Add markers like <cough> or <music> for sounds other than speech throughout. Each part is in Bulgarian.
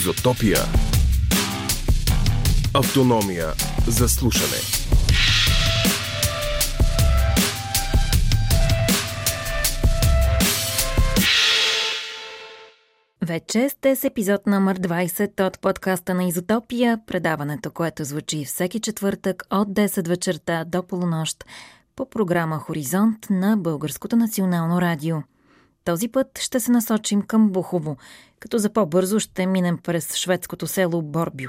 Изотопия. Автономия за слушане. Вече сте с епизод номер 20 от подкаста на Изотопия, предаването, което звучи всеки четвъртък от 10 вечерта до полунощ по програма Хоризонт на Българското национално радио. Този път ще се насочим към Бухово, като за по-бързо ще минем през шведското село Борбю.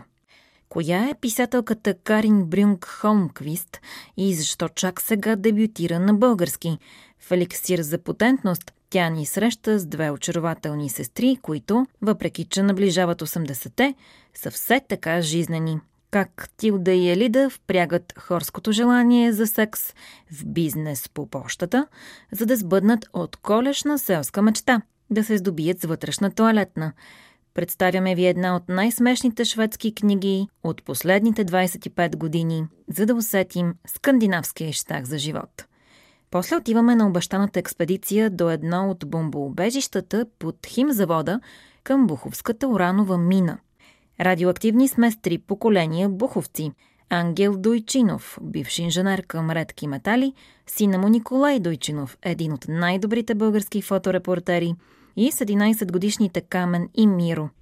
Коя е писателката Карин Брюнг Холмквист и защо чак сега дебютира на български? В еликсир за потентност тя ни среща с две очарователни сестри, които, въпреки че наближават 80-те, са все така жизнени. Как Тилда и Елида впрягат хорското желание за секс в бизнес по почтата, за да сбъднат от колешна селска мечта – да се здобият с вътрешна туалетна. Представяме ви една от най-смешните шведски книги от последните 25 години, за да усетим скандинавския ищах за живот. После отиваме на обещаната експедиция до едно от бомбоубежищата под химзавода към Буховската уранова мина. Радиоактивни сме с три поколения буховци. Ангел Дойчинов, бивш инженер към редки метали, сина му Николай Дойчинов, един от най-добрите български фоторепортери, и с 11-годишните Камен и Миро –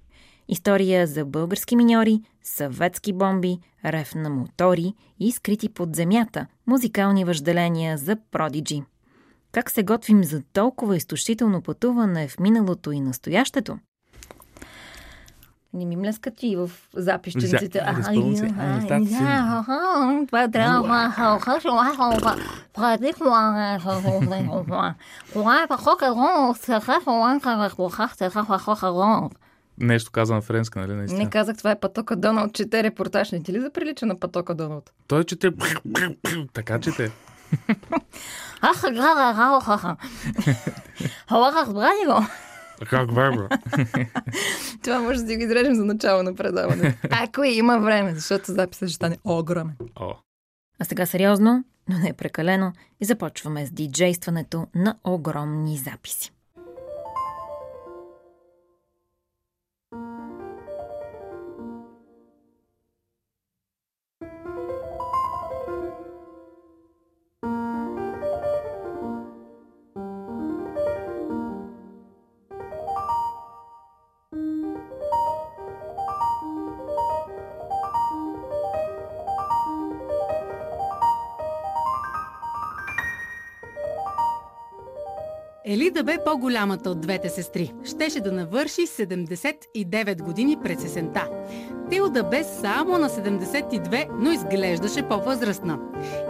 История за български миньори, съветски бомби, рев на мотори и скрити под земята, музикални въжделения за продиджи. Как се готвим за толкова изтощително пътуване в миналото и настоящето? Не ми млескат ти в записченците. Това трябва. Нещо каза на френска, нали? Наистина. Не казах, това е Патока Доналд, чете репортаж. Не ти ли заприлича на Патока Доналд? Той чете... така чете. Ах, гага, гага, гага. Халахах, бради го. Как верба? <laughs> Това може да си го изрежем за начало на предаване. Ако има време, защото записът ще стане огромен. О. А сега сериозно, но не прекалено, и започваме с диджействането на огромни записи. Елида бе по-голямата от двете сестри. Щеше да навърши 79 години през есента. Тилда бе само на 72, но изглеждаше по-възрастна.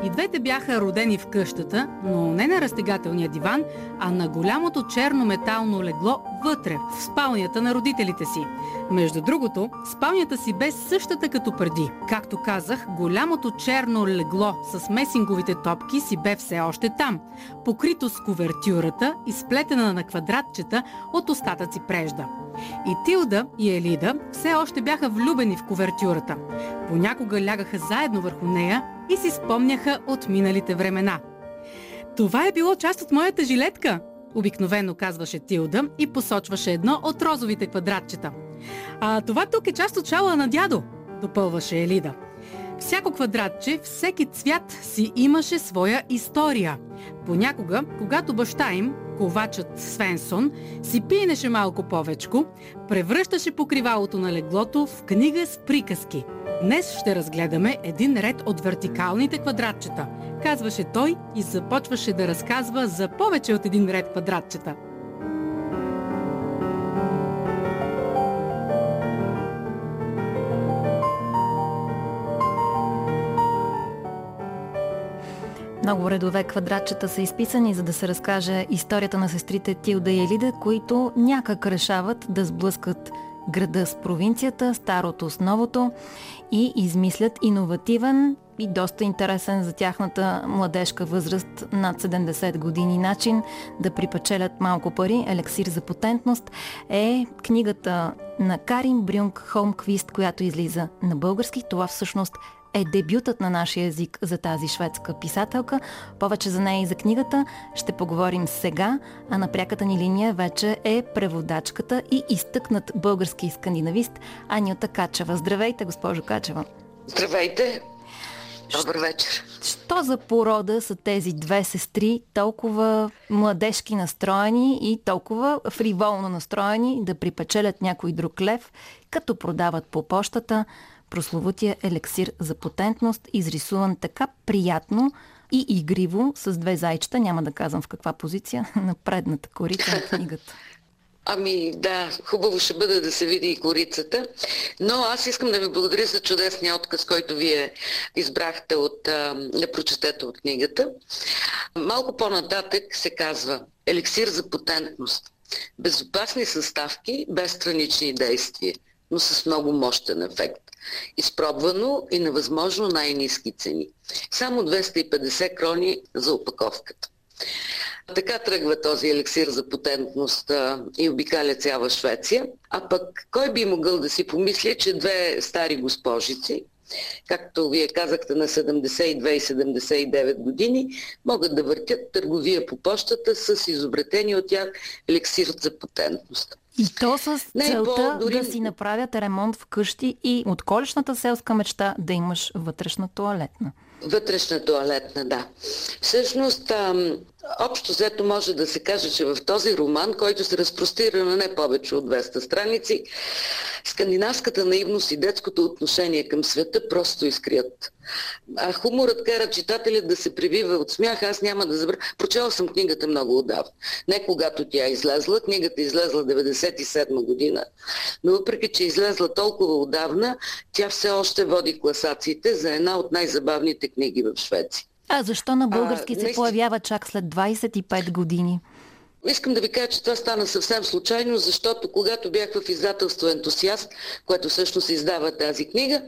И двете бяха родени в къщата, но не на разтегателния диван, а на голямото черно метално легло вътре, в спалнята на родителите си. Между другото, спалнята си бе същата като преди. Както казах, голямото черно легло с месинговите топки си бе все още там, покрито с кувертюрата и сплетена на квадратчета от остатъци прежда. И Тилда и Елида все още бяха влюбени в кувертюрата. Понякога лягаха заедно върху нея и си спомняха от миналите времена. Това е било част от моята жилетка, обикновено казваше Тилда и посочваше едно от розовите квадратчета. А това тук е част от шала на дядо, допълваше Елида. Всяко квадратче, всеки цвят си имаше своя история. Понякога, когато баща им, ковачът Свенсон, си пинеше малко повечко, превръщаше покривалото на леглото в книга с приказки. Днес ще разгледаме един ред от вертикалните квадратчета, казваше той и започваше да разказва за повече от един ред квадратчета – Много редове квадратчета са изписани, за да се разкаже историята на сестрите Тилда и Елида, които някак решават да сблъскат града с провинцията, старото с новото и измислят иновативен и доста интересен за тяхната младежка възраст над 70 години начин да припечелят малко пари. Елексир за потентност е книгата на Карин Брюнг Холмквист, която излиза на български. Това всъщност е дебютът на нашия език за тази шведска писателка. Повече за нея и за книгата ще поговорим сега, а на пряката ни линия вече е преводачката и изтъкнат български скандинавист Анюта Качева. Здравейте, госпожо Качева! Здравейте! Добър вечер! Що за порода са тези две сестри, толкова младежки настроени и толкова фриволно настроени да припечелят някой друг лев, като продават по почтата прословутия елексир за потентност, изрисуван така приятно и игриво с две зайчета, няма да казвам в каква позиция, <laughs> на предната корица на книгата. <laughs> Ами да, хубаво ще бъде да се види и корицата, но аз искам да ви благодаря за чудесния отказ, който вие избрахте от, да прочетете от книгата. Малко по-нататък се казва елексир за потентност. Безопасни съставки без странични действия, но с много мощен ефект. Изпробвано и на възможно най-низки цени. Само 250 крони за опаковката. Така тръгва този елексир за потентност и обикаля цяла Швеция. А пък кой би могъл да си помисли, че две стари госпожици, както вие казахте на 72 и 79 години, могат да въртят търговия по почтата с изобретени от тях елексир за потентност. И то с целта дори... да си направят ремонт вкъщи и от колешната селска мечта да имаш вътрешна туалетна. Вътрешна туалетна, да. Всъщност, ам, общо взето може да се каже, че в този роман, който се разпростира на не повече от 200 страници, скандинавската наивност и детското отношение към света просто изкрият. А хуморът кара читателят да се превива от смях. Аз няма да забравя. Прочела съм книгата много отдавна. Не когато тя е излезла. Книгата е излезла 97 година. Но въпреки, че е излезла толкова отдавна, тя все още води класациите за една от най-забавните книги в Швеция. А защо на български а, се наистина... появява чак след 25 години? Искам да ви кажа, че това стана съвсем случайно, защото когато бях в издателство Ентусиаст, което всъщност издава тази книга,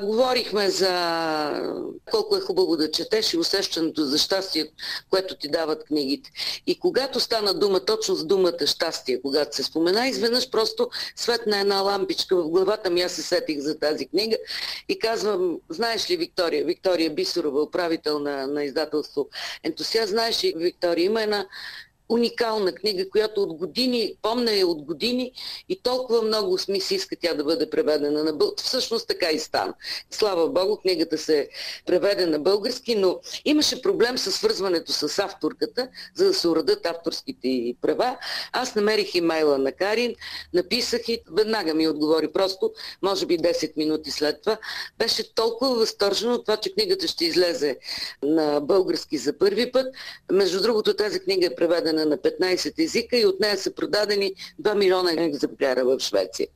говорихме за колко е хубаво да четеш и усещането за щастие, което ти дават книгите. И когато стана дума, точно с думата щастие, когато се спомена, изведнъж просто светна една лампичка в главата ми, аз се сетих за тази книга и казвам, знаеш ли Виктория, Виктория Бисорова, управител на, на издателство Ентусиаст, знаеш ли Виктория, има една уникална книга, която от години, помня я от години и толкова много ми се иска тя да бъде преведена на български. Всъщност така и стана. Слава Богу, книгата се преведе на български, но имаше проблем с свързването с авторката, за да се уредат авторските права. Аз намерих имейла на Карин, написах и веднага ми отговори просто, може би 10 минути след това. Беше толкова възторжено това, че книгата ще излезе на български за първи път. Между другото, тази книга е преведена преведена на 15 езика и от нея са продадени 2 милиона екземпляра в Швеция.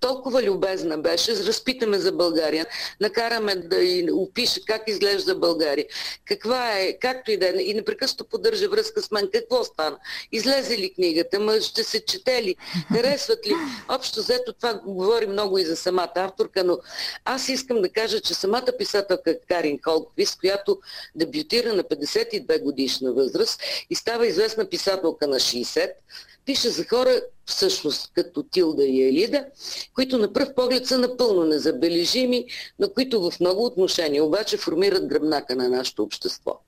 Толкова любезна беше, разпитаме за България, накараме да й опише как изглежда България, каква е, както и да е, и непрекъснато поддържа връзка с мен, какво стана, излезе ли книгата, ма ще се чете ли, харесват ли. Общо взето това говори много и за самата авторка, но аз искам да кажа, че самата писателка Карин Холквис, която дебютира на 52 годишна възраст и става известна писателка на 60, пише за хора, всъщност като Тилда и Елида, които на пръв поглед са напълно незабележими, но които в много отношения обаче формират гръбнака на нашето общество.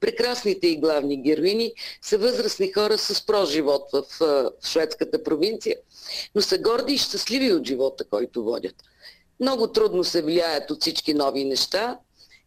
Прекрасните и главни героини са възрастни хора с проживот в, в шведската провинция, но са горди и щастливи от живота, който водят. Много трудно се влияят от всички нови неща,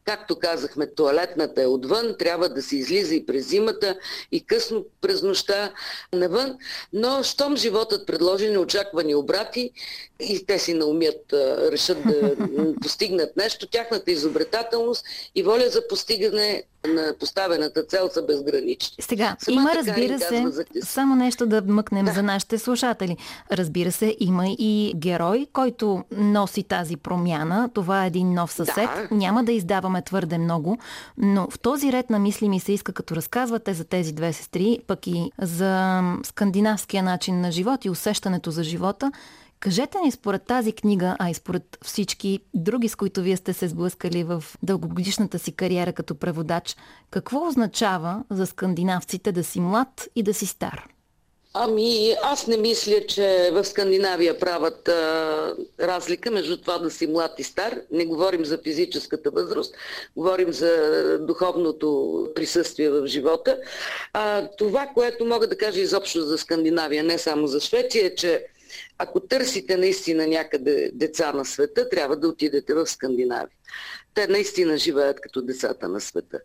Както казахме, туалетната е отвън, трябва да се излиза и през зимата, и късно през нощта навън, но щом животът предложи неочаквани обрати и те си наумят, решат да <laughs> постигнат нещо, тяхната изобретателност и воля за постигане на поставената цел са безгранични. Сега, Самата има, разбира се, за... само нещо да мъкнем да. за нашите слушатели. Разбира се, има и герой, който носи тази промяна. Това е един нов съсед. Да. Няма да издаваме твърде много, но в този ред на мисли ми се иска, като разказвате за тези две сестри, пък и за скандинавския начин на живот и усещането за живота, Кажете ни според тази книга, а и според всички други, с които вие сте се сблъскали в дългогодишната си кариера като преводач, какво означава за скандинавците да си млад и да си стар? Ами, аз не мисля, че в Скандинавия правят а, разлика между това да си млад и стар. Не говорим за физическата възраст, говорим за духовното присъствие в живота. А, това, което мога да кажа изобщо за Скандинавия, не само за Швеция, е, че ако търсите наистина някъде деца на света, трябва да отидете в Скандинавия те наистина живеят като децата на света.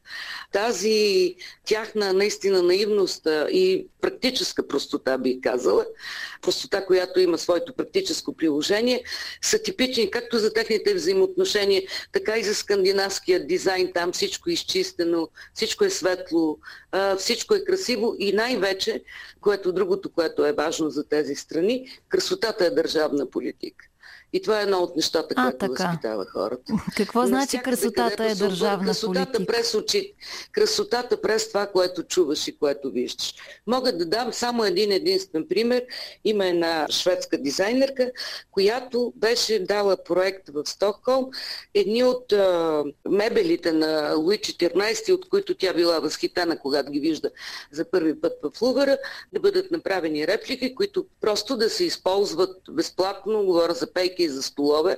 Тази тяхна наистина наивност и практическа простота, би казала, простота, която има своето практическо приложение, са типични както за техните взаимоотношения, така и за скандинавския дизайн. Там всичко е изчистено, всичко е светло, всичко е красиво и най-вече, което другото, което е важно за тези страни, красотата е държавна политика. И това е едно от нещата, а, което така. възпитава хората. Какво значи красотата е държавна красотата политика? През очи, красотата през това, което чуваш и което виждаш. Мога да дам само един единствен пример. Има една шведска дизайнерка, която беше дала проект в Стокхолм. Едни от а, мебелите на Луи 14, от които тя била възхитана, когато ги вижда за първи път в Лувъра, да бъдат направени реплики, които просто да се използват безплатно, говоря за пейки за столове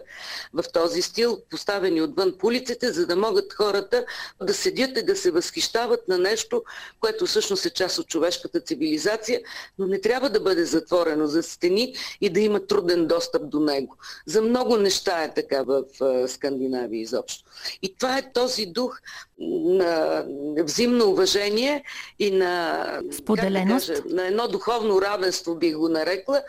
в този стил, поставени отвън по улиците, за да могат хората да седят и да се възхищават на нещо, което всъщност е част от човешката цивилизация, но не трябва да бъде затворено за стени и да има труден достъп до него. За много неща е така в Скандинавия изобщо. И това е този дух на взаимно уважение и на, Споделеност. Кажа, на едно духовно равенство, бих го нарекла,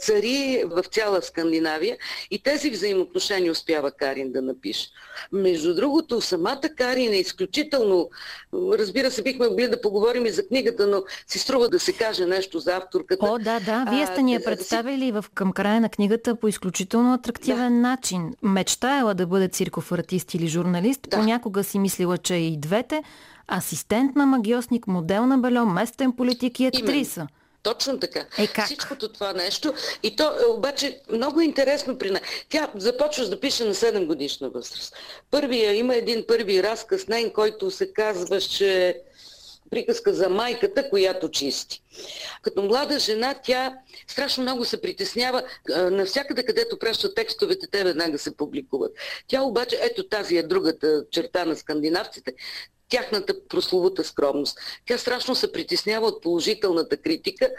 цари в цяла Скандинавия. И тези взаимоотношения успява Карин да напише. Между другото, самата Карин е изключително... Разбира се, бихме могли да поговорим и за книгата, но си струва да се каже нещо за авторката. О, да, да. Вие сте ни я представили в, към края на книгата по изключително атрактивен да. начин. Мечтаяла да бъде цирков артист или журналист. Да. Понякога си мислила, че и двете. Асистент на магиосник, модел на бельо, местен политик и актриса. Именно. Точно така. Е, как? Всичкото това нещо. И то е, обаче много интересно при нея. Тя започва да пише на 7 годишна възраст. Първия, има един първи разказ, нейн, който се казва, че приказка за майката, която чисти. Като млада жена, тя страшно много се притеснява. Навсякъде, където праща текстовете, те веднага се публикуват. Тя обаче, ето тази е другата черта на скандинавците, тяхната прословута скромност. Тя страшно се притеснява от положителната критика,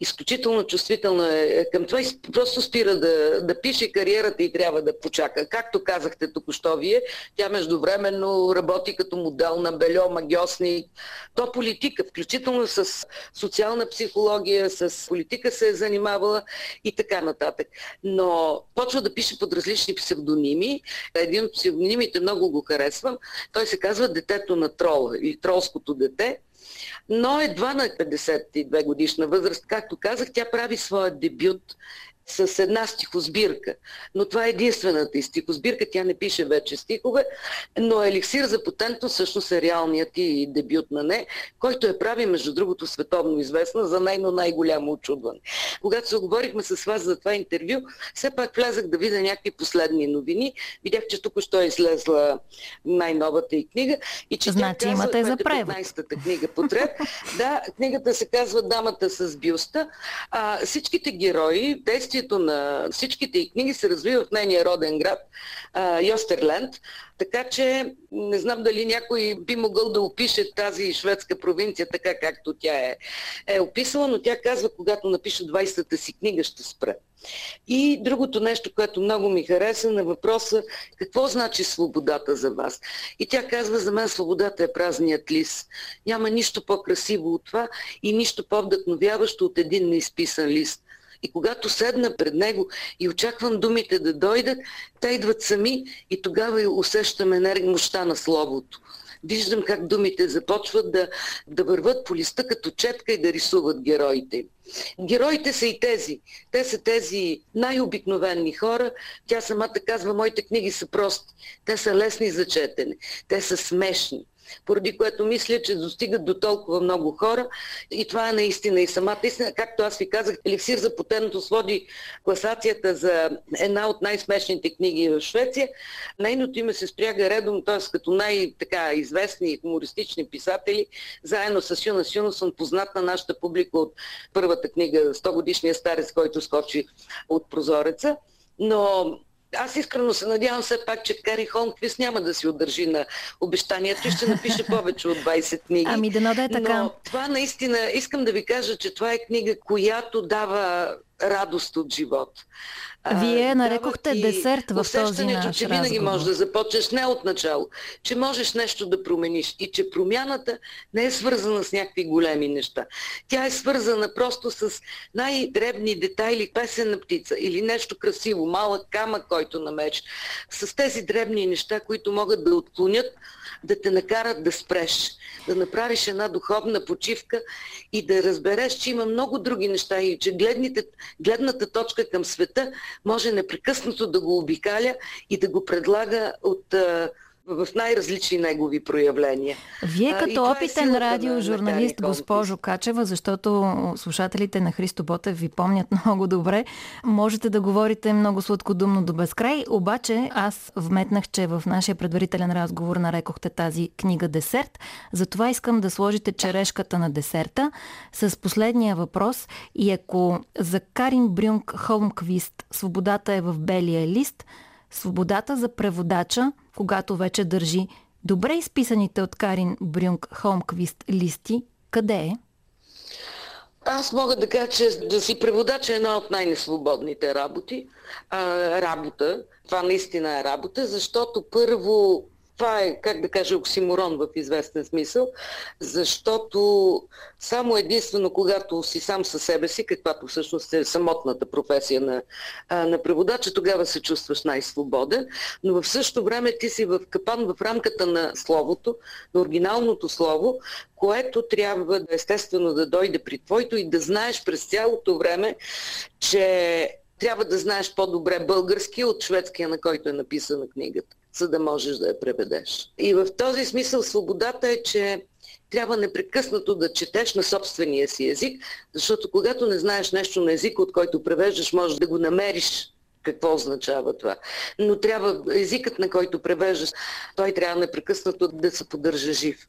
изключително чувствителна е, е към това и просто спира да, да пише кариерата и трябва да почака. Както казахте току-що вие, тя междувременно работи като модел на бельо, магиосник. То политика, включително с социална психология, с политика се е занимавала и така нататък. Но почва да пише под различни псевдоними. Един от псевдонимите много го харесвам. Той се казва Детето на трол или тролското дете, но едва на 52 годишна възраст, както казах, тя прави своя дебют с една стихосбирка. Но това е единствената и стихосбирка, тя не пише вече стихове, но Еликсир за потентно всъщност е реалният и дебют на не, който е прави, между другото, световно известна за нейно най-голямо очудване. Когато се оговорихме с вас за това интервю, все пак влязах да видя някакви последни новини. Видях, че тук що е излезла най-новата и книга. И че значи тя казва, имате за превод. 15-та книга подред. <laughs> да, книгата се казва Дамата с бюста. А, всичките герои, действия действието на всичките и книги се развива в нейния роден град, Йостерленд. Така че не знам дали някой би могъл да опише тази шведска провинция така, както тя е, е описала, но тя казва, когато напише 20-та си книга, ще спре. И другото нещо, което много ми хареса на въпроса, какво значи свободата за вас? И тя казва, за мен свободата е празният лист. Няма нищо по-красиво от това и нищо по-вдъхновяващо от един неизписан лист. И когато седна пред него и очаквам думите да дойдат, те идват сами и тогава усещам енергия, мощта на словото. Виждам как думите започват да, да върват по листа като четка и да рисуват героите. Героите са и тези. Те са тези най-обикновени хора. Тя самата казва, моите книги са прости. Те са лесни за четене. Те са смешни. Поради което мисля, че достигат до толкова много хора и това е наистина и самата истина. Както аз ви казах, Еликсир за потенност води класацията за една от най-смешните книги в Швеция. Нейното име се спряга редом, т.е. като най-известни хумористични писатели, заедно с Юна Сюнасон, познат на нашата публика от първата книга 100 годишния старец, който скочи от прозореца. Но аз искрено се надявам все пак, че Кари Холмквист няма да си удържи на обещанието и ще напише <laughs> повече от 20 книги. Ами да е така. Но това наистина, искам да ви кажа, че това е книга, която дава радост от живот. Вие нарекохте десерт в този наш че винаги можеш да започнеш не от начало, че можеш нещо да промениш и че промяната не е свързана с някакви големи неща. Тя е свързана просто с най-дребни детайли, песен на птица или нещо красиво, малък камък, който намериш. С тези дребни неща, които могат да отклонят, да те накарат да спреш, да направиш една духовна почивка и да разбереш, че има много други неща и че гледните, гледната точка към света може непрекъснато да го обикаля и да го предлага от в най-различни негови проявления. Вие като а, е опитен е радиожурналист, на, госпожо Качева, защото слушателите на Христо Ботев ви помнят <laughs> много добре, можете да говорите много сладкодумно до безкрай, обаче аз вметнах, че в нашия предварителен разговор нарекохте тази книга десерт, затова искам да сложите черешката на десерта с последния въпрос и ако за Карин Брюнг Холмквист свободата е в белия лист, свободата за преводача – когато вече държи добре изписаните от Карин Брюнг Холмквист листи, къде е? Аз мога да кажа, че да си преводач е една от най-несвободните работи. А, работа. Това наистина е работа, защото първо това е, как да кажа, оксиморон в известен смисъл, защото само единствено, когато си сам със себе си, каквато всъщност е самотната професия на, на преводача, тогава се чувстваш най-свободен, но в същото време ти си в капан в рамката на словото, на оригиналното слово, което трябва естествено да дойде при твоето и да знаеш през цялото време, че трябва да знаеш по-добре български от шведския, на който е написана книгата за да можеш да я преведеш. И в този смисъл свободата е, че трябва непрекъснато да четеш на собствения си език, защото когато не знаеш нещо на език, от който превеждаш, можеш да го намериш какво означава това. Но трябва езикът, на който превеждаш, той трябва непрекъснато да се поддържа жив.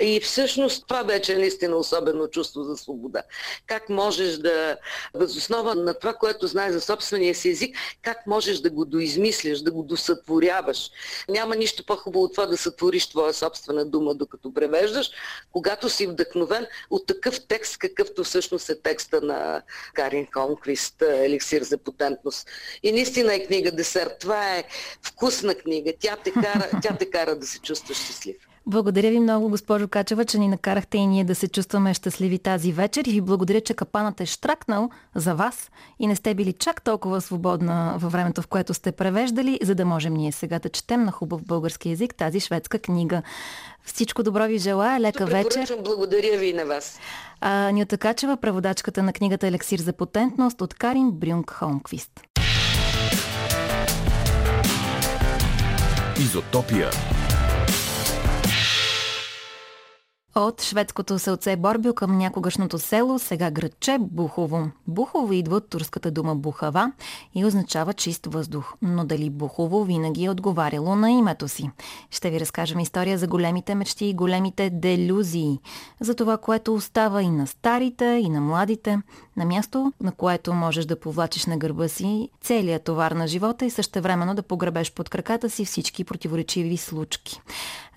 И всъщност това вече е наистина особено чувство за свобода. Как можеш да, възоснова на това, което знаеш за собствения си език, как можеш да го доизмисляш, да го досътворяваш. Няма нищо по-хубаво от това да сътвориш твоя собствена дума, докато превеждаш, когато си вдъхновен от такъв текст, какъвто всъщност е текста на Карин Холмквист, Еликсир за потентност. И наистина е книга десерт. Това е вкусна книга. Тя те кара, тя те кара да се чувстваш щастлив. Благодаря ви много, госпожо Качева, че ни накарахте и ние да се чувстваме щастливи тази вечер. И ви благодаря, че капанът е штракнал за вас и не сте били чак толкова свободна във времето, в което сте превеждали, за да можем ние сега да четем на хубав български язик тази шведска книга. Всичко добро ви желая, лека вечер. Благодаря ви и на вас. А, Нюта Качева, преводачката на книгата Елексир за потентност от Карин Брюнг Холмквист. Изотопия. От шведското селце Борбио към някогашното село, сега градче Бухово. Бухово идва от турската дума Бухава и означава чист въздух. Но дали Бухово винаги е отговаряло на името си? Ще ви разкажем история за големите мечти и големите делюзии. За това, което остава и на старите, и на младите. На място, на което можеш да повлачиш на гърба си целият товар на живота и същевременно да погребеш под краката си всички противоречиви случки.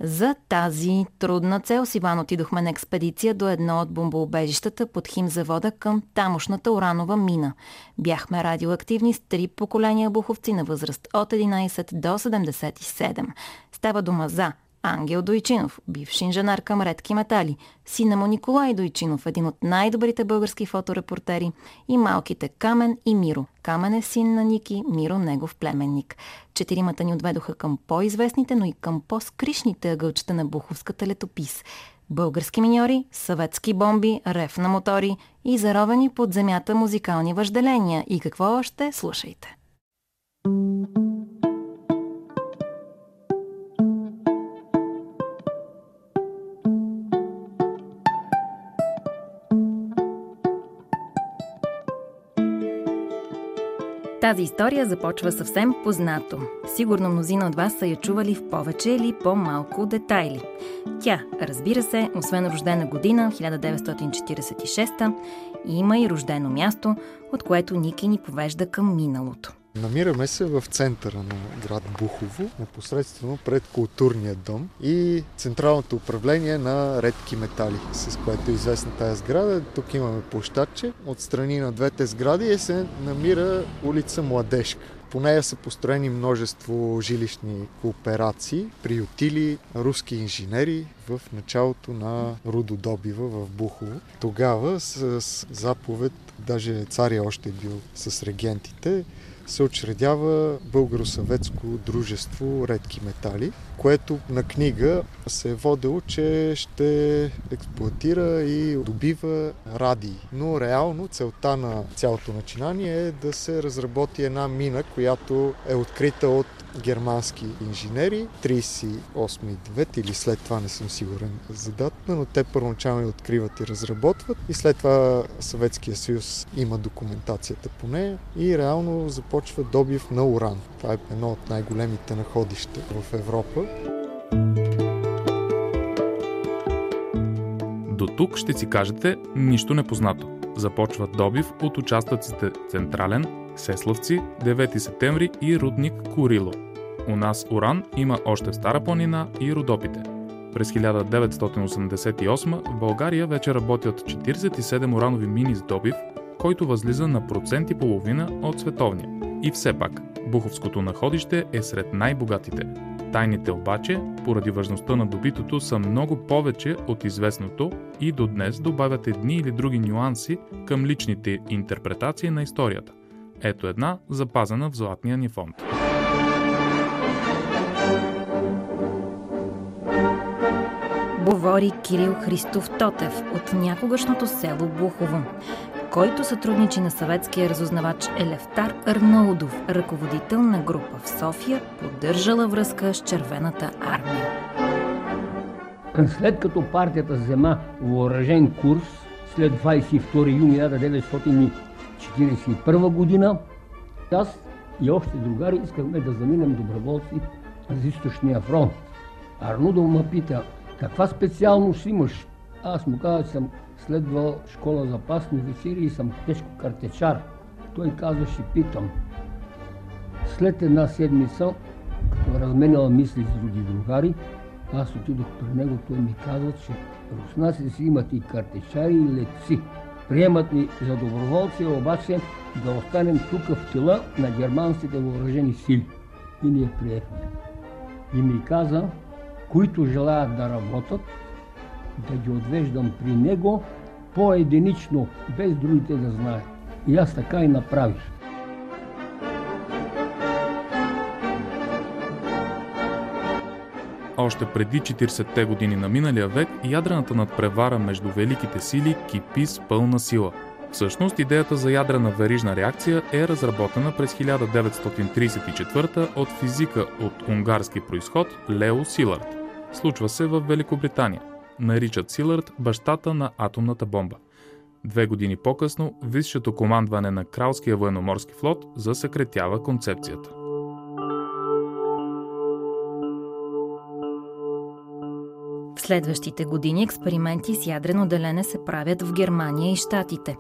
За тази трудна цел с Иван отидохме на експедиция до едно от бомбоубежищата под химзавода към тамошната уранова мина. Бяхме радиоактивни с три поколения буховци на възраст от 11 до 77. Става дума за Ангел Дойчинов, бивш инженер към редки метали, сина му Николай Дойчинов, един от най-добрите български фоторепортери, и малките Камен и Миро. Камен е син на Ники, Миро негов племенник. Четиримата ни отведоха към по-известните, но и към по-скришните ъгълчета на Буховската летопис. Български миньори, съветски бомби, рев на мотори и заровени под земята музикални въжделения. И какво още? Слушайте. Thank you Тази история започва съвсем познато. Сигурно мнозина от вас са я чували в повече или по-малко детайли. Тя, разбира се, освен рождена година 1946, има и рождено място, от което Ники ни повежда към миналото. Намираме се в центъра на град Бухово, непосредствено пред културния дом и централното управление на редки метали, с което е известна тази сграда. Тук имаме площадче. Отстрани на двете сгради се намира улица Младежка. По нея са построени множество жилищни кооперации, приютили руски инженери в началото на рудодобива в Бухово. Тогава с заповед, даже царя още е бил с регентите, се учредява Българо-съветско дружество Редки метали, което на книга се е водило, че ще експлуатира и добива радии. Но реално целта на цялото начинание е да се разработи една мина, която е открита от германски инженери, 38 и 9 или след това не съм сигурен за датата, но те първоначално откриват и разработват и след това Съветския съюз има документацията по нея и реално започва добив на уран. Това е едно от най-големите находища в Европа. До тук ще си кажете нищо непознато. Започва добив от участъците Централен, Сеславци, 9 септември и Рудник Курило. У нас уран има още в Стара планина и Родопите. През 1988 в България вече работят 47 уранови мини с добив, който възлиза на процент и половина от световния. И все пак, Буховското находище е сред най-богатите. Тайните обаче, поради важността на добитото, са много повече от известното и до днес добавят едни или други нюанси към личните интерпретации на историята. Ето една, запазена в златния ни фонд. Говори Кирил Христов Тотев от някогашното село Бухово, който сътрудничи на съветския разузнавач Елефтар Арнаудов, ръководител на група в София, поддържала връзка с Червената армия. След като партията взема въоръжен курс след 22 юни 1941 година, аз и още другари искахме да заминем доброволци за източния фронт. Арнудов ме пита, каква специалност имаш? Аз му казах, съм следвал школа за пасни офицери и съм тежко картечар. Той каза, ще питам. След една седмица, като разменял мисли с други другари, аз отидох при него, той ми каза, че руснаци си имат и картечари и летци. Приемат ни за доброволци, обаче да останем тук в тила на германските въоръжени сили. И ние приехме. И ми каза, които желаят да работят, да ги отвеждам при него по-единично, без другите да знаят. И аз така и направих. Още преди 40-те години на миналия век ядрената надпревара между великите сили кипи с пълна сила. Всъщност идеята за ядрена верижна реакция е разработена през 1934 от физика от унгарски происход Лео Силард. Случва се в Великобритания. Наричат Силард бащата на атомната бомба. Две години по-късно висшето командване на Кралския военноморски флот засекретява концепцията. В следващите години експерименти с ядрено делене се правят в Германия и Штатите.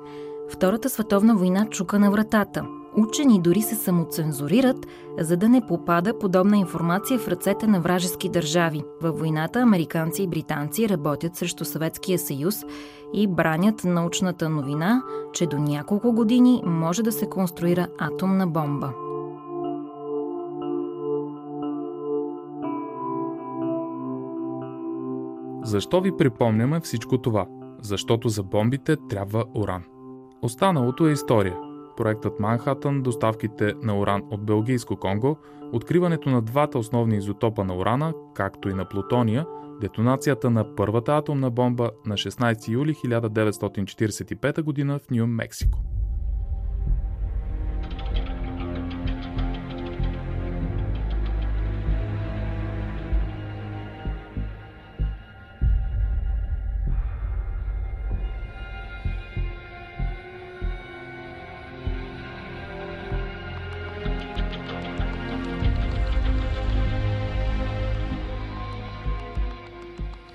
Втората световна война чука на вратата. Учени дори се самоцензурират, за да не попада подобна информация в ръцете на вражески държави. Във войната американци и британци работят срещу Съветския съюз и бранят научната новина, че до няколко години може да се конструира атомна бомба. Защо ви припомняме всичко това? Защото за бомбите трябва уран. Останалото е история. Проектът Манхатън, доставките на уран от Белгийско Конго, откриването на двата основни изотопа на урана, както и на плутония, детонацията на първата атомна бомба на 16 юли 1945 г. в Нью Мексико.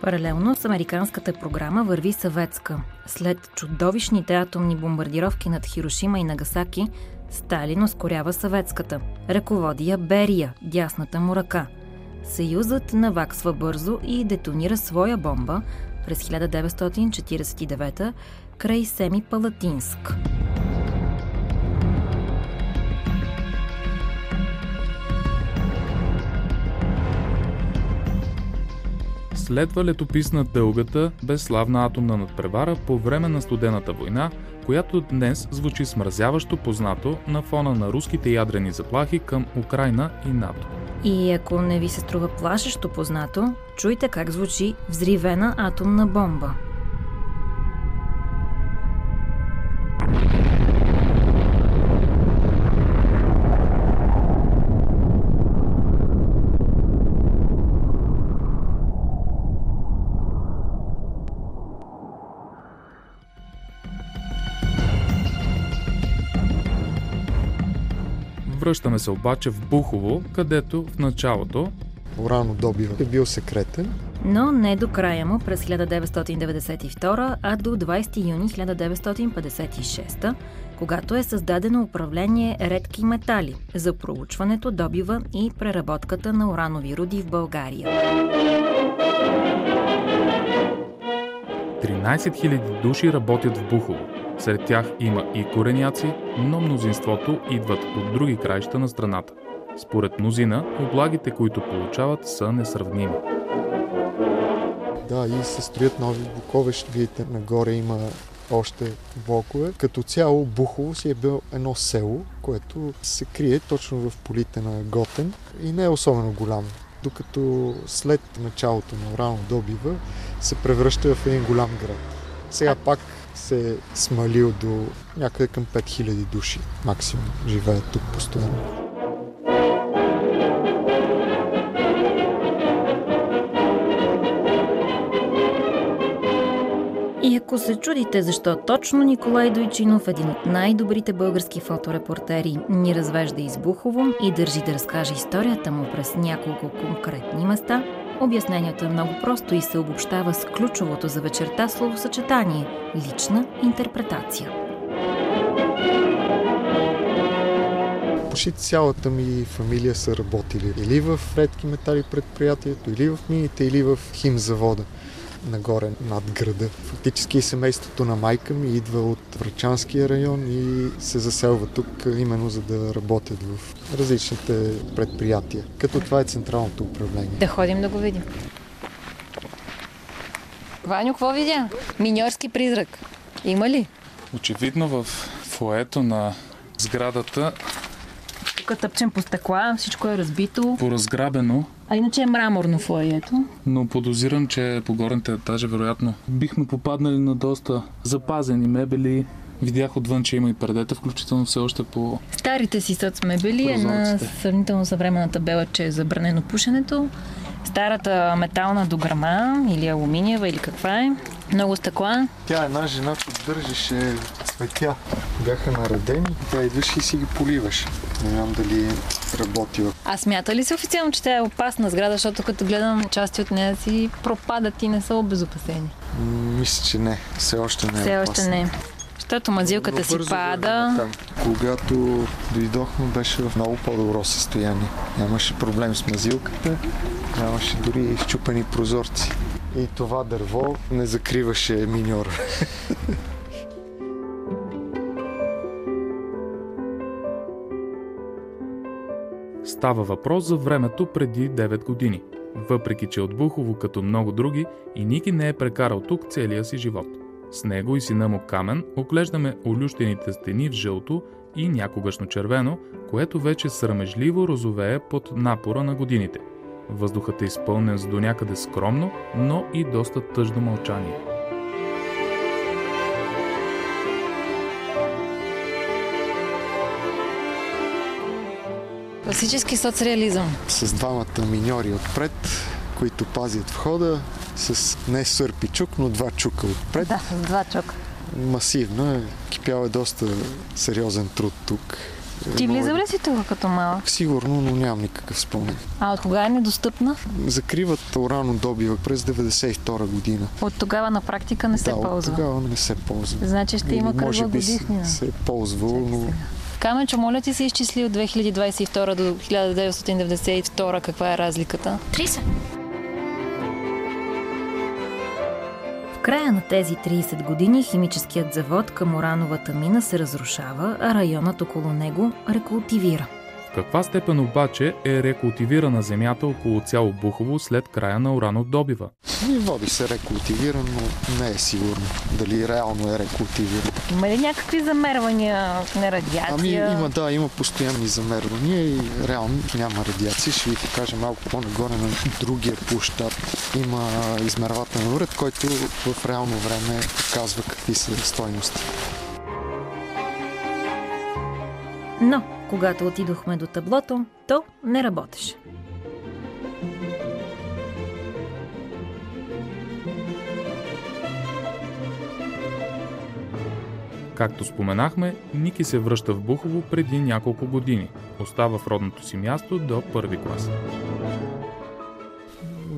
Паралелно с американската програма върви съветска. След чудовищните атомни бомбардировки над Хирошима и Нагасаки, Сталин ускорява съветската. Ръководи я Берия, дясната му ръка. Съюзът наваксва бързо и детонира своя бомба през 1949 край Семи Палатинск. Следва летописна дългата, безславна атомна надпревара по време на студената война, която днес звучи смразяващо познато на фона на руските ядрени заплахи към Украина и НАТО. И ако не ви се струва плашещо познато, чуйте как звучи взривена атомна бомба – Връщаме се обаче в Бухово, където в началото Урано добива е бил секретен. Но не до края му през 1992, а до 20 юни 1956, когато е създадено управление редки метали за проучването, добива и преработката на уранови руди в България. 13 000 души работят в Бухово. Сред тях има и кореняци, но мнозинството идват от други краища на страната. Според мнозина, облагите, които получават, са несравними. Да, и се строят нови блокове. Ще видите, нагоре има още блокове. Като цяло Бухово си е било едно село, което се крие точно в полите на Готен и не е особено голямо. Докато след началото на урано добива се превръща в един голям град. Сега пак се е смалил до някъде към 5000 души максимум живеят тук постоянно. И ако се чудите защо точно Николай Дойчинов, един от най-добрите български фоторепортери, ни развежда избухово и държи да разкаже историята му през няколко конкретни места, обяснението е много просто и се обобщава с ключовото за вечерта словосъчетание – лична интерпретация. Почти цялата ми фамилия са работили или в редки метали предприятието, или в мините, или в химзавода нагоре над града. Фактически семейството на майка ми идва от Врачанския район и се заселва тук именно за да работят в различните предприятия. Като това е централното управление. Да ходим да го видим. Ваню, какво видя? Миньорски призрак. Има ли? Очевидно в фоето на сградата тук тъпчем по стъкла, всичко е разбито. Поразграбено. А иначе е мраморно фоето. Но подозирам, че по горните етажи, вероятно, бихме попаднали на доста запазени мебели. Видях отвън, че има и предета, включително все още по... Старите си съд мебели е на сравнително съвременната бела, че е забранено пушенето. Старата метална дограма или алуминиева или каква е. Много стъкла. Тя една жена поддържаше цветя. Бяха наредени, тя идваше и си ги поливаше. Не знам дали работила. А смята ли се официално, че тя е опасна сграда, защото като гледам части от нея си пропадат и не са обезопасени? Мисля, че не. Все още не е Все опасна. още не. Защото мазилката си пада. Там. Когато дойдохме, беше в много по-добро състояние. Нямаше проблем с мазилката, нямаше дори изчупени прозорци. И това дърво не закриваше миньора. <laughs> Става въпрос за времето преди 9 години. Въпреки, че от Бухово, като много други, и Ники не е прекарал тук целия си живот. С него и сина му Камен оглеждаме олющените стени в жълто и някогашно червено, което вече срамежливо розовее под напора на годините. Въздухът е изпълнен с до някъде скромно, но и доста тъжно мълчание. Класически соцреализъм. С двамата миньори отпред, които пазят входа, с не сърпи чук, но два чука отпред. Да, с два чука. Масивно е. Кипял е доста сериозен труд тук. Ти влизал ли си тук като малък? Сигурно, но нямам никакъв спомен. А от кога е недостъпна? Закриват урано добива през 92 година. От тогава на практика не се да, ползва. от тогава не се ползва. Значи ще има Или може кръгла годишнина. се е ползвал, но Каменчо, моля ти се изчисли от 2022 до 1992 каква е разликата? 30. В края на тези 30 години химическият завод към урановата мина се разрушава, а районът около него рекултивира. В каква степен обаче е рекултивирана земята около цяло Бухово след края на уранодобива? и води се рекултивиран, но не е сигурно дали реално е рекултивиран. Има ли някакви замервания на радиация? Ами има, да, има постоянни замервания и реално няма радиация. Ще ви покажа малко по-нагоре на другия площад. Има измервателен уред, който в реално време показва какви са стойности. Но, когато отидохме до таблото, то не работеше. Както споменахме, Ники се връща в Бухово преди няколко години. Остава в родното си място до първи клас.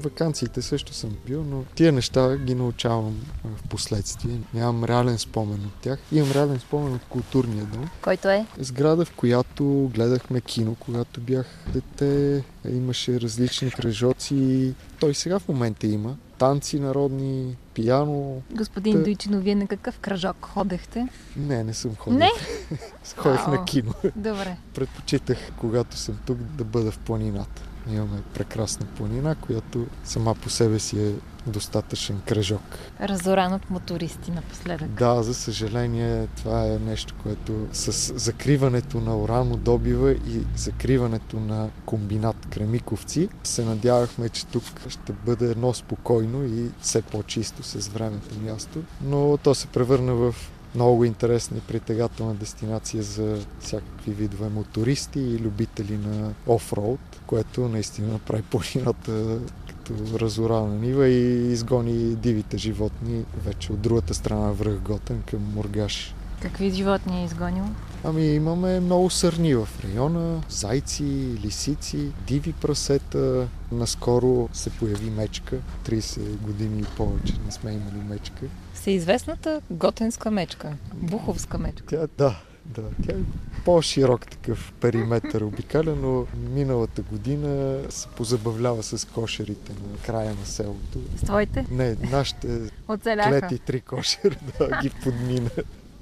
Ваканциите също съм бил, но тия неща ги научавам в последствие. Нямам реален спомен от тях. Имам реален спомен от културния дом. Който е? Сграда, в която гледахме кино, когато бях дете. Имаше различни кръжоци. Той сега в момента има. Танци народни, пияно. Господин Та- Дойчино, вие на какъв кръжок ходехте? Не, не съм ходил. Не? <laughs> Ходех Ао. на кино. Добре. Предпочитах, когато съм тук, да бъда в планината. Имаме прекрасна планина, която сама по себе си е достатъчен кръжок. Разоран от мотористи напоследък. Да, за съжаление, това е нещо, което с закриването на уранодобива и закриването на комбинат Кремиковци, се надявахме, че тук ще бъде едно спокойно и все по-чисто с времето място, но то се превърна в много интересна и притегателна дестинация за всякакви видове мотористи и любители на офроуд, което наистина направи планината като разорана нива и изгони дивите животни вече от другата страна на връх Готен към Мургаш. Какви животни е изгонил? Ами имаме много сърни в района, зайци, лисици, диви прасета. Наскоро се появи мечка, 30 години и повече не сме имали мечка. Всеизвестната готенска мечка. Буховска мечка. Тя, да, да, тя е по-широк такъв периметър обикаля, но миналата година се позабавлява с кошерите на края на селото. С твоите? Не, нашите Оцеляха. клети три кошера да ги подмина.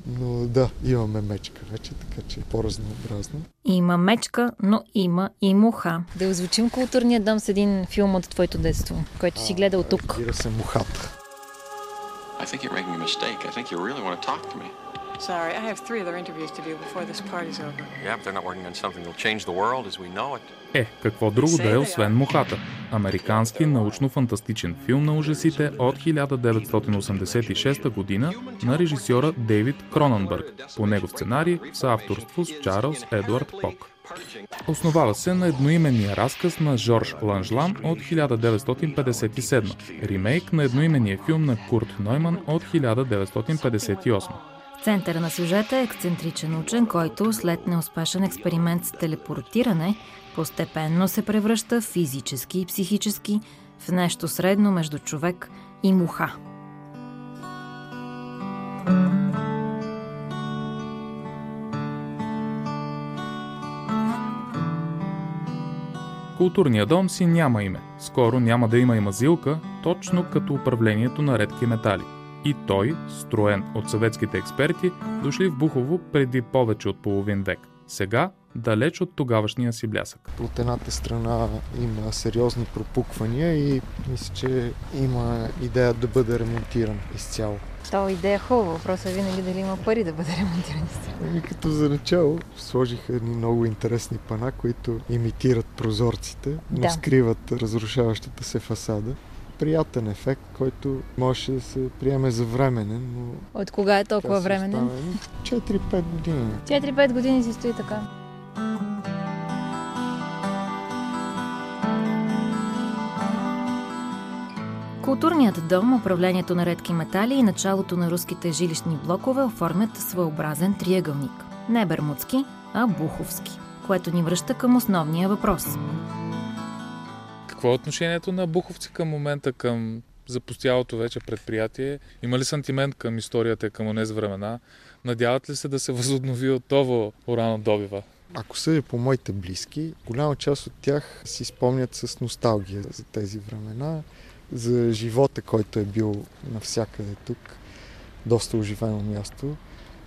Но да, имаме мечка вече, така че е по-разнообразно. Има мечка, но има и муха. Да озвучим културния дом с един филм от твоето детство, който си гледал тук. Разбира се, мухата. I think you're making a mistake. I think you really want to talk to me. Sorry, I have three other interviews to do before this party's over. Yeah, but they're not working on something that'll change the world as we know it. Е, какво друго да е освен Мухата? Американски научно-фантастичен филм на ужасите от 1986 година на режисьора Дейвид Кроненбърг. По него сценарий в съавторство с Чарлз Едуард Пок. Основава се на едноименния разказ на Жорж Ланжлан от 1957, ремейк на едноименния филм на Курт Нойман от 1958. В центъра на сюжета е ексцентричен учен, който след неуспешен експеримент с телепортиране постепенно се превръща физически и психически в нещо средно между човек и муха. Културният дом си няма име. Скоро няма да има и мазилка, точно като управлението на редки метали. И той, строен от съветските експерти, дошли в Бухово преди повече от половин век. Сега, далеч от тогавашния си блясък. От едната страна има сериозни пропуквания и мисля, че има идея да бъде ремонтиран изцяло. То идея е хубава, въпросът е винаги дали има пари да бъде <laughs> ремонтиран. Ами като за начало сложиха едни много интересни пана, които имитират прозорците, но Да. скриват разрушаващата се фасада. Приятен ефект, който може да се приеме за временен, но... От кога е толкова временен? остава 4-5 години. 4-5 години си стои така. Културният дом, управлението на редки метали и началото на руските жилищни блокове оформят своеобразен триъгълник. Не бермудски, а Буховски, което ни връща към основния въпрос. Какво е отношението на Буховци към момента към запустялото вече предприятие? Има ли сантимент към историята към онези времена? Надяват ли се да се възобнови отново добива? Ако съдя по моите близки, голяма част от тях си спомнят с носталгия за тези времена, за живота, който е бил навсякъде тук, доста оживено място,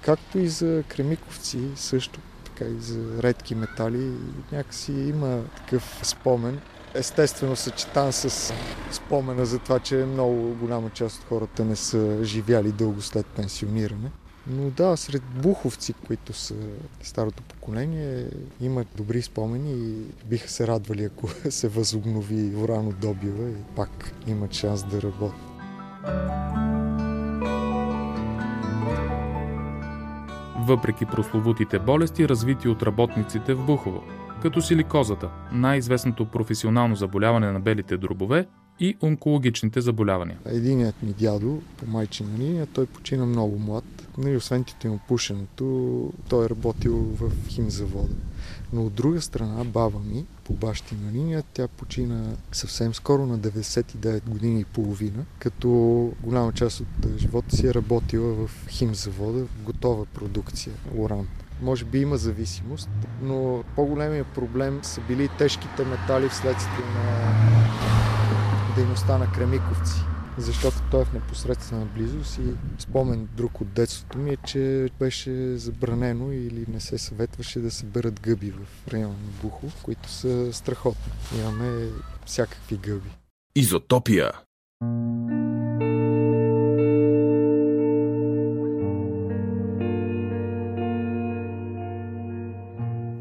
както и за кремиковци също, така и за редки метали. Някакси има такъв спомен, естествено съчетан с спомена за това, че много голяма част от хората не са живяли дълго след пенсиониране. Но да, сред буховци, които са старото поколение, имат добри спомени и биха се радвали, ако <laughs> се възобнови урано добива и пак имат шанс да работят. Въпреки прословутите болести, развити от работниците в Бухово, като силикозата, най-известното професионално заболяване на белите дробове, и онкологичните заболявания. Единият ми дядо по майчина линия, той почина много млад. Нали, освен му пушенето, той е работил в химзавода. Но от друга страна, баба ми, по бащина линия, тя почина съвсем скоро на 99 години и половина, като голяма част от живота си е работила в химзавода, в готова продукция, уран. Може би има зависимост, но по-големият проблем са били тежките метали вследствие на дейността на Кремиковци, защото той е в непосредствена близост и спомен друг от детството ми е, че беше забранено или не се съветваше да се берат гъби в района на Бухо, които са страхотни. Имаме всякакви гъби. Изотопия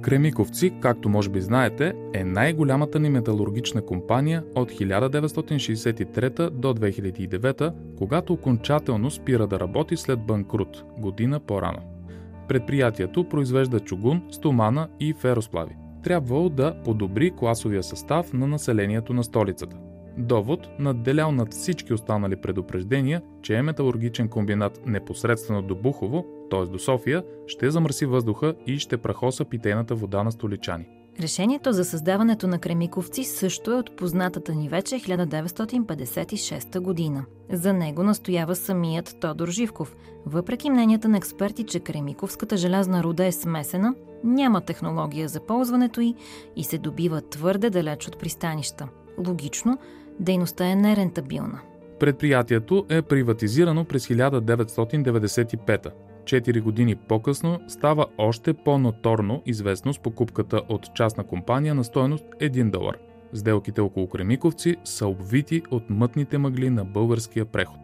Кремиковци, както може би знаете, е най-голямата ни металургична компания от 1963 до 2009, когато окончателно спира да работи след банкрут, година по-рано. Предприятието произвежда чугун, стомана и феросплави. Трябвало да подобри класовия състав на населението на столицата. Довод надделял над всички останали предупреждения, че е металургичен комбинат непосредствено до Бухово т.е. до София, ще замърси въздуха и ще прахоса питейната вода на столичани. Решението за създаването на Кремиковци също е от познатата ни вече 1956 година. За него настоява самият Тодор Живков. Въпреки мненията на експерти, че Кремиковската желязна руда е смесена, няма технология за ползването й и се добива твърде далеч от пристанища. Логично, дейността е нерентабилна. Предприятието е приватизирано през 1995 4 години по-късно става още по-ноторно известно с покупката от частна компания на стоеност 1 долар. Сделките около Кремиковци са обвити от мътните мъгли на българския преход.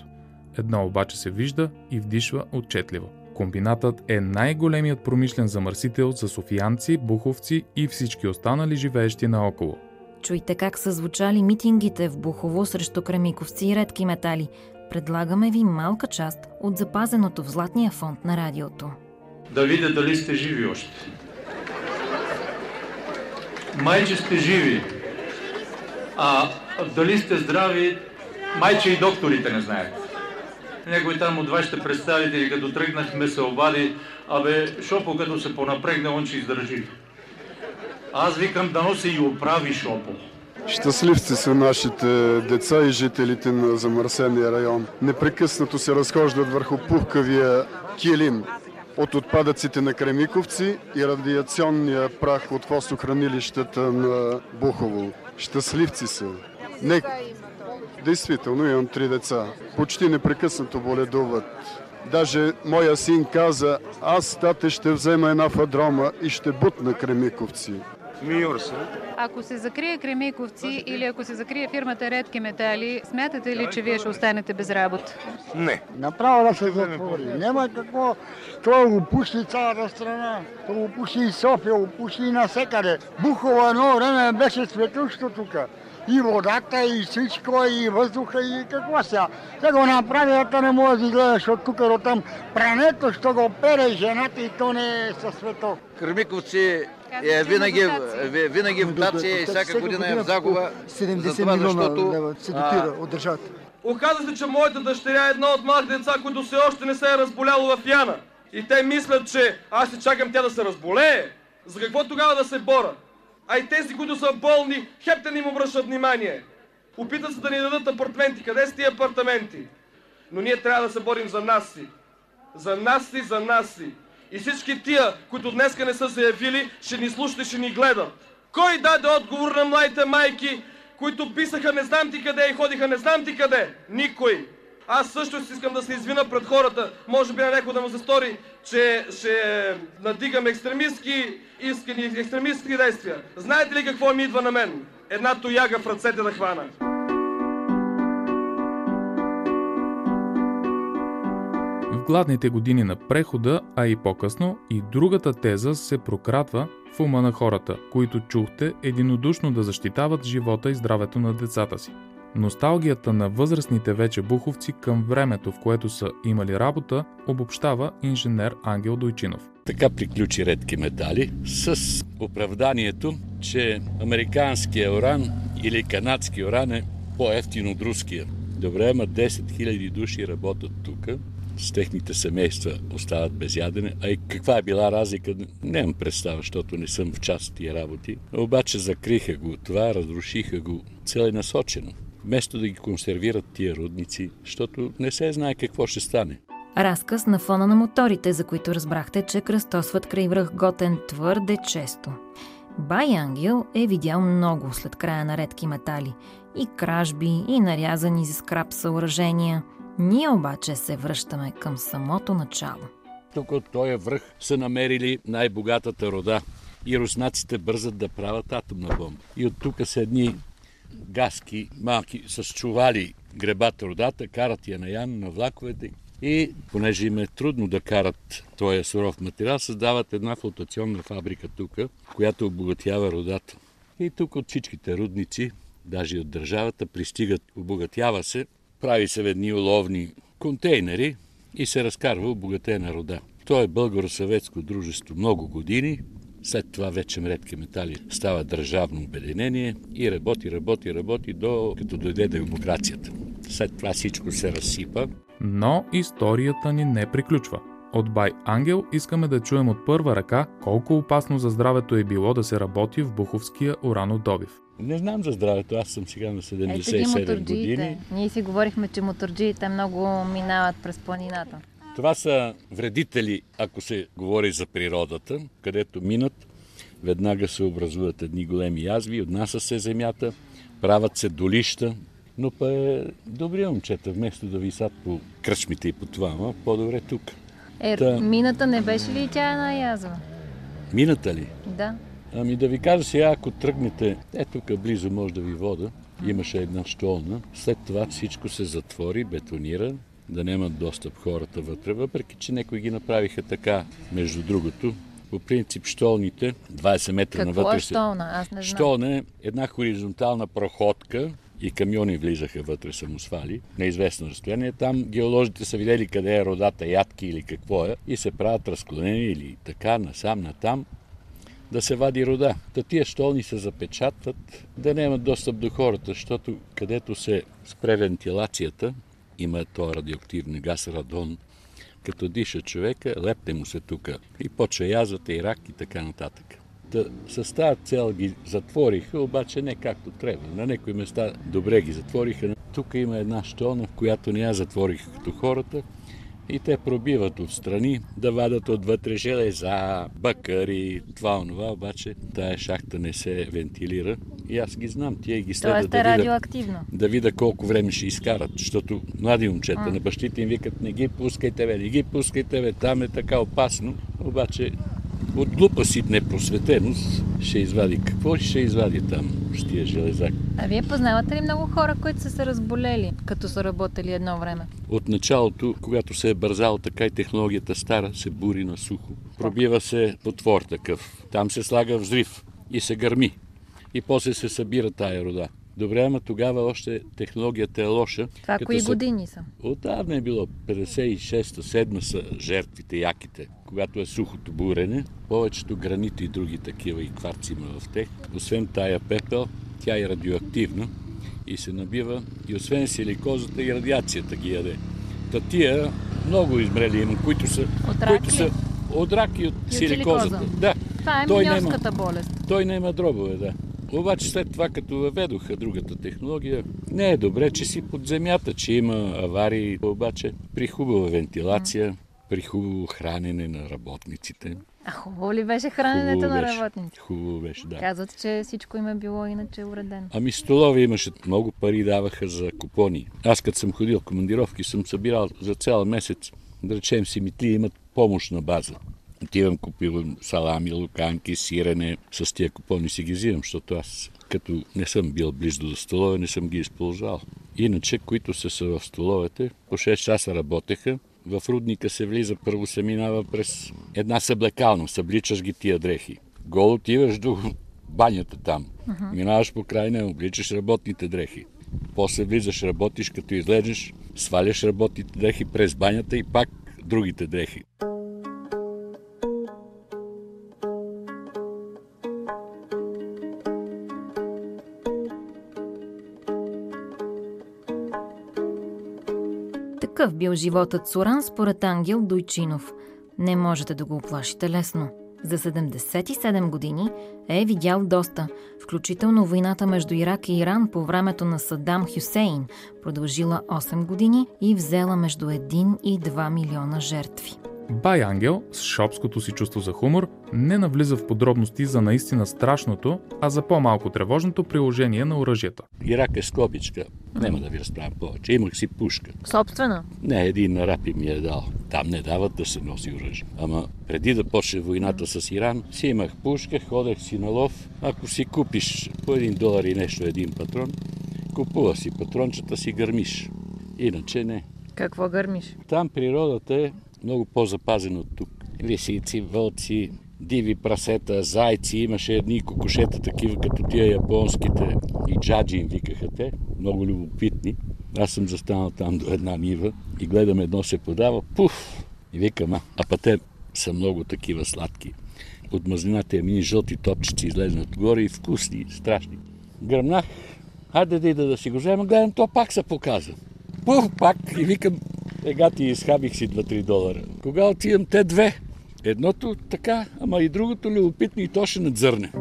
Едно обаче се вижда и вдишва отчетливо. Комбинатът е най-големият промишлен замърсител за софиянци, буховци и всички останали живеещи наоколо. Чуйте как са звучали митингите в Бухово срещу кремиковци и редки метали – предлагаме ви малка част от запазеното в Златния фонд на радиото. Да видя дали сте живи още. Майче сте живи, а дали сте здрави, майче и докторите не знаят. Някой там от вашите представители, като тръгнахме, се обади, абе, Шопо, като се понапрегне, он ще издържи. Аз викам, дано се и оправи Шопо. Щастливци са нашите деца и жителите на замърсения район. Непрекъснато се разхождат върху пухкавия килим от отпадъците на Кремиковци и радиационния прах от фосохранилищата на Бухово. Щастливци са. Не... Действително имам три деца. Почти непрекъснато боледуват. Даже моя син каза, аз тате ще взема една фадрома и ще бутна Кремиковци. Миорса. Ако се закрие Кремиковци или ако се закрие фирмата Редки метали, смятате ли, че вие ще останете без работа? Не. Направо да се затвори. Няма какво. Той опуши цялата страна. Той опуши и София, опуши и насекъде. Бухово едно време беше светущо тук и водата, и всичко, и въздуха, и какво сега. Те го направи, да не може да гледаш от тук до там. Прането, що го пере жената и то не е със свето. Кърмиковци е винаги, винаги в дотация и всяка година е в загуба. 70 милиона лева се дотира от държавата. Оказва се, че моята дъщеря е една от малките деца, които все още не се е разболяло в Яна. И те мислят, че аз се чакам тя да се разболее. За какво тогава да се бора? А и тези, които са болни, хепте не им обръщат внимание. Опитат се да ни дадат апартаменти. Къде са тия апартаменти? Но ние трябва да се борим за нас си. За нас си, за нас си. И всички тия, които днеска не са се явили, ще ни слушат и ще ни гледат. Кой даде отговор на младите майки, които писаха не знам ти къде и ходиха не знам ти къде? Никой. Аз също си искам да се извина пред хората. Може би на някой да му се стори, че ще надигам екстремистски искани, екстремистски действия. Знаете ли какво ми идва на мен? Една тояга в ръцете да хвана. Гладните години на прехода, а и по-късно, и другата теза се прократва в ума на хората, които чухте единодушно да защитават живота и здравето на децата си. Носталгията на възрастните вече буховци към времето, в което са имали работа, обобщава инженер Ангел Дойчинов. Така приключи редки метали с оправданието, че американския уран или канадски уран е по-ефтин от руския. Добре, ама 10 000 души работят тук, с техните семейства остават без ядене. А и каква е била разлика, нямам представа, защото не съм в част тия работи. Обаче закриха го това, разрушиха го целенасочено вместо да ги консервират тия рудници, защото не се знае какво ще стане. Разказ на фона на моторите, за които разбрахте, че кръстосват край връх Готен твърде често. Бай Ангел е видял много след края на редки метали. И кражби, и нарязани за скраб съоръжения. Ние обаче се връщаме към самото начало. Тук от този връх са намерили най-богатата рода и руснаците бързат да правят атомна бомба. И от тук са едни гаски, малки, с чували гребат родата, карат я на ян на влаковете и понеже им е трудно да карат този суров материал, създават една флотационна фабрика тук, която обогатява родата. И тук от всичките рудници, даже от държавата, пристигат, обогатява се, прави се в едни уловни контейнери и се разкарва обогатена рода. То е българо-съветско дружество много години, след това вече редки метали става държавно обединение и работи, работи, работи до като дойде демокрацията. След това всичко се разсипа. Но историята ни не приключва. От Бай Ангел искаме да чуем от първа ръка колко опасно за здравето е било да се работи в Буховския уранодобив. Не знам за здравето, аз съм сега на 77 Ето години. Ние си говорихме, че моторджиите много минават през планината. Това са вредители, ако се говори за природата, където минат, веднага се образуват едни големи язви, отнася се земята, правят се долища, но па е добри момчета, вместо да висат по кръчмите и по това, по-добре тук. Е, Та... мината не беше ли тя една язва? Мината ли? Да. Ами да ви кажа сега, ако тръгнете, е тук близо може да ви вода, имаше една штолна, след това всичко се затвори, бетонира, да нямат достъп хората вътре, въпреки че някои ги направиха така, между другото. По принцип, штолните, 20 метра Какво навътре. Какво е штолна? Аз не знам. Штолна е една хоризонтална проходка, и камиони влизаха вътре самосвали на известно разстояние. Там геолозите са видели къде е родата, ядки или какво е и се правят разклонения или така, насам, натам да се вади рода. Та тия штолни се запечатват да нямат достъп до хората, защото където се спре вентилацията, има този радиоактивен газ радон, като диша човека, лепне му се тук и почва язвата и рак и така нататък. Та, с тази цел ги затвориха, обаче не както трябва. На някои места добре ги затвориха. Тук има една штолна, в която не я затвориха като хората, и те пробиват отстрани да вадат отвътре железа, бакъри, това, онова, обаче тая шахта не се вентилира. И аз ги знам, тия ги следва да, видя, да видя колко време ще изкарат, защото млади момчета А. на бащите им викат не ги пускайте, бе, не ги пускайте, бе, там е така опасно. Обаче от глупа си непросветеност ще извади какво ли ще извади там с тия железак. А вие познавате ли много хора, които са се разболели, като са работили едно време? От началото, когато се е бързал така и технологията стара, се бури на сухо. Пробива се потвор такъв. Там се слага взрив и се гърми. И после се събира тая рода. Добре, ама тогава още технологията е лоша. Това кои се- години са? Отдавна е било 56-7 са жертвите, яките. Когато е сухото бурене, повечето гранити и други такива и кварци има в тях. Освен тая пепел, тя е радиоактивна и се набива и освен силикозата и радиацията ги яде. Та тия много измрели има, които са, От рак които са от рак и от силикозата. силикоза? Да. Това е миньорската болест. Той не има дробове, да. Обаче след това, като въведоха другата технология, не е добре, че си под земята, че има аварии, обаче при хубава вентилация, при хубаво хранене на работниците. А хубаво ли беше храненето Хубаво на беше. работниците? Хубаво беше, да. Казват, че всичко им е било иначе уредено. Ами столове имаше много пари, даваха за купони. Аз като съм ходил командировки, съм събирал за цял месец, да речем си митли имат помощна база. Отивам, купувам салами, луканки, сирене. С тия купони си ги взимам, защото аз като не съм бил близо до столове, не съм ги използвал. Иначе, които са, са в столовете, по 6 часа работеха. В рудника се влиза, първо се минава през една съблекална, събличаш ги тия дрехи. Гол отиваш до банята там. Мгм. Минаваш по край обличаш работните дрехи. После влизаш, работиш, като излезеш, сваляш работните дрехи през банята и пак другите дрехи. Бил животът Суран според Ангел Дойчинов. Не можете да го оплашите лесно. За 77 години е видял доста, включително войната между Ирак и Иран по времето на Садам Хюсейн, продължила 8 години и взела между 1 и 2 милиона жертви. Бай Ангел, с шопското си чувство за хумор, не навлиза в подробности за наистина страшното, а за по-малко тревожното приложение на оръжията. Ирак е скобичка. Няма да ви разправям повече. Имах си пушка. Собствена? Не, един араб ми е дал. Там не дават да се носи оръжие. Ама преди да почне войната с Иран, си имах пушка, ходех си на лов. Ако си купиш по един долар и нещо един патрон, купува си патрончета, си гърмиш. Иначе не. Какво гърмиш? Там природата е много по-запазена от тук. Лисици, вълци, диви прасета, зайци. Имаше едни кокошета, такива като тия японските. И джаджи им викаха те. Много любопитни. Аз съм застанал там до една нива и гледам едно се подава. Пуф! И викам, а, а па те са много такива сладки. От мазнината е мини жълти топчици излезнат отгоре и вкусни, страшни. Гръмнах. Хайде да ида да си го взема. Гледам, то пак се показа. Пух, пак и викам, ега ти изхабих си 2-3 долара. Кога отивам те две? Едното така, ама и другото любопитно и то ще надзърне.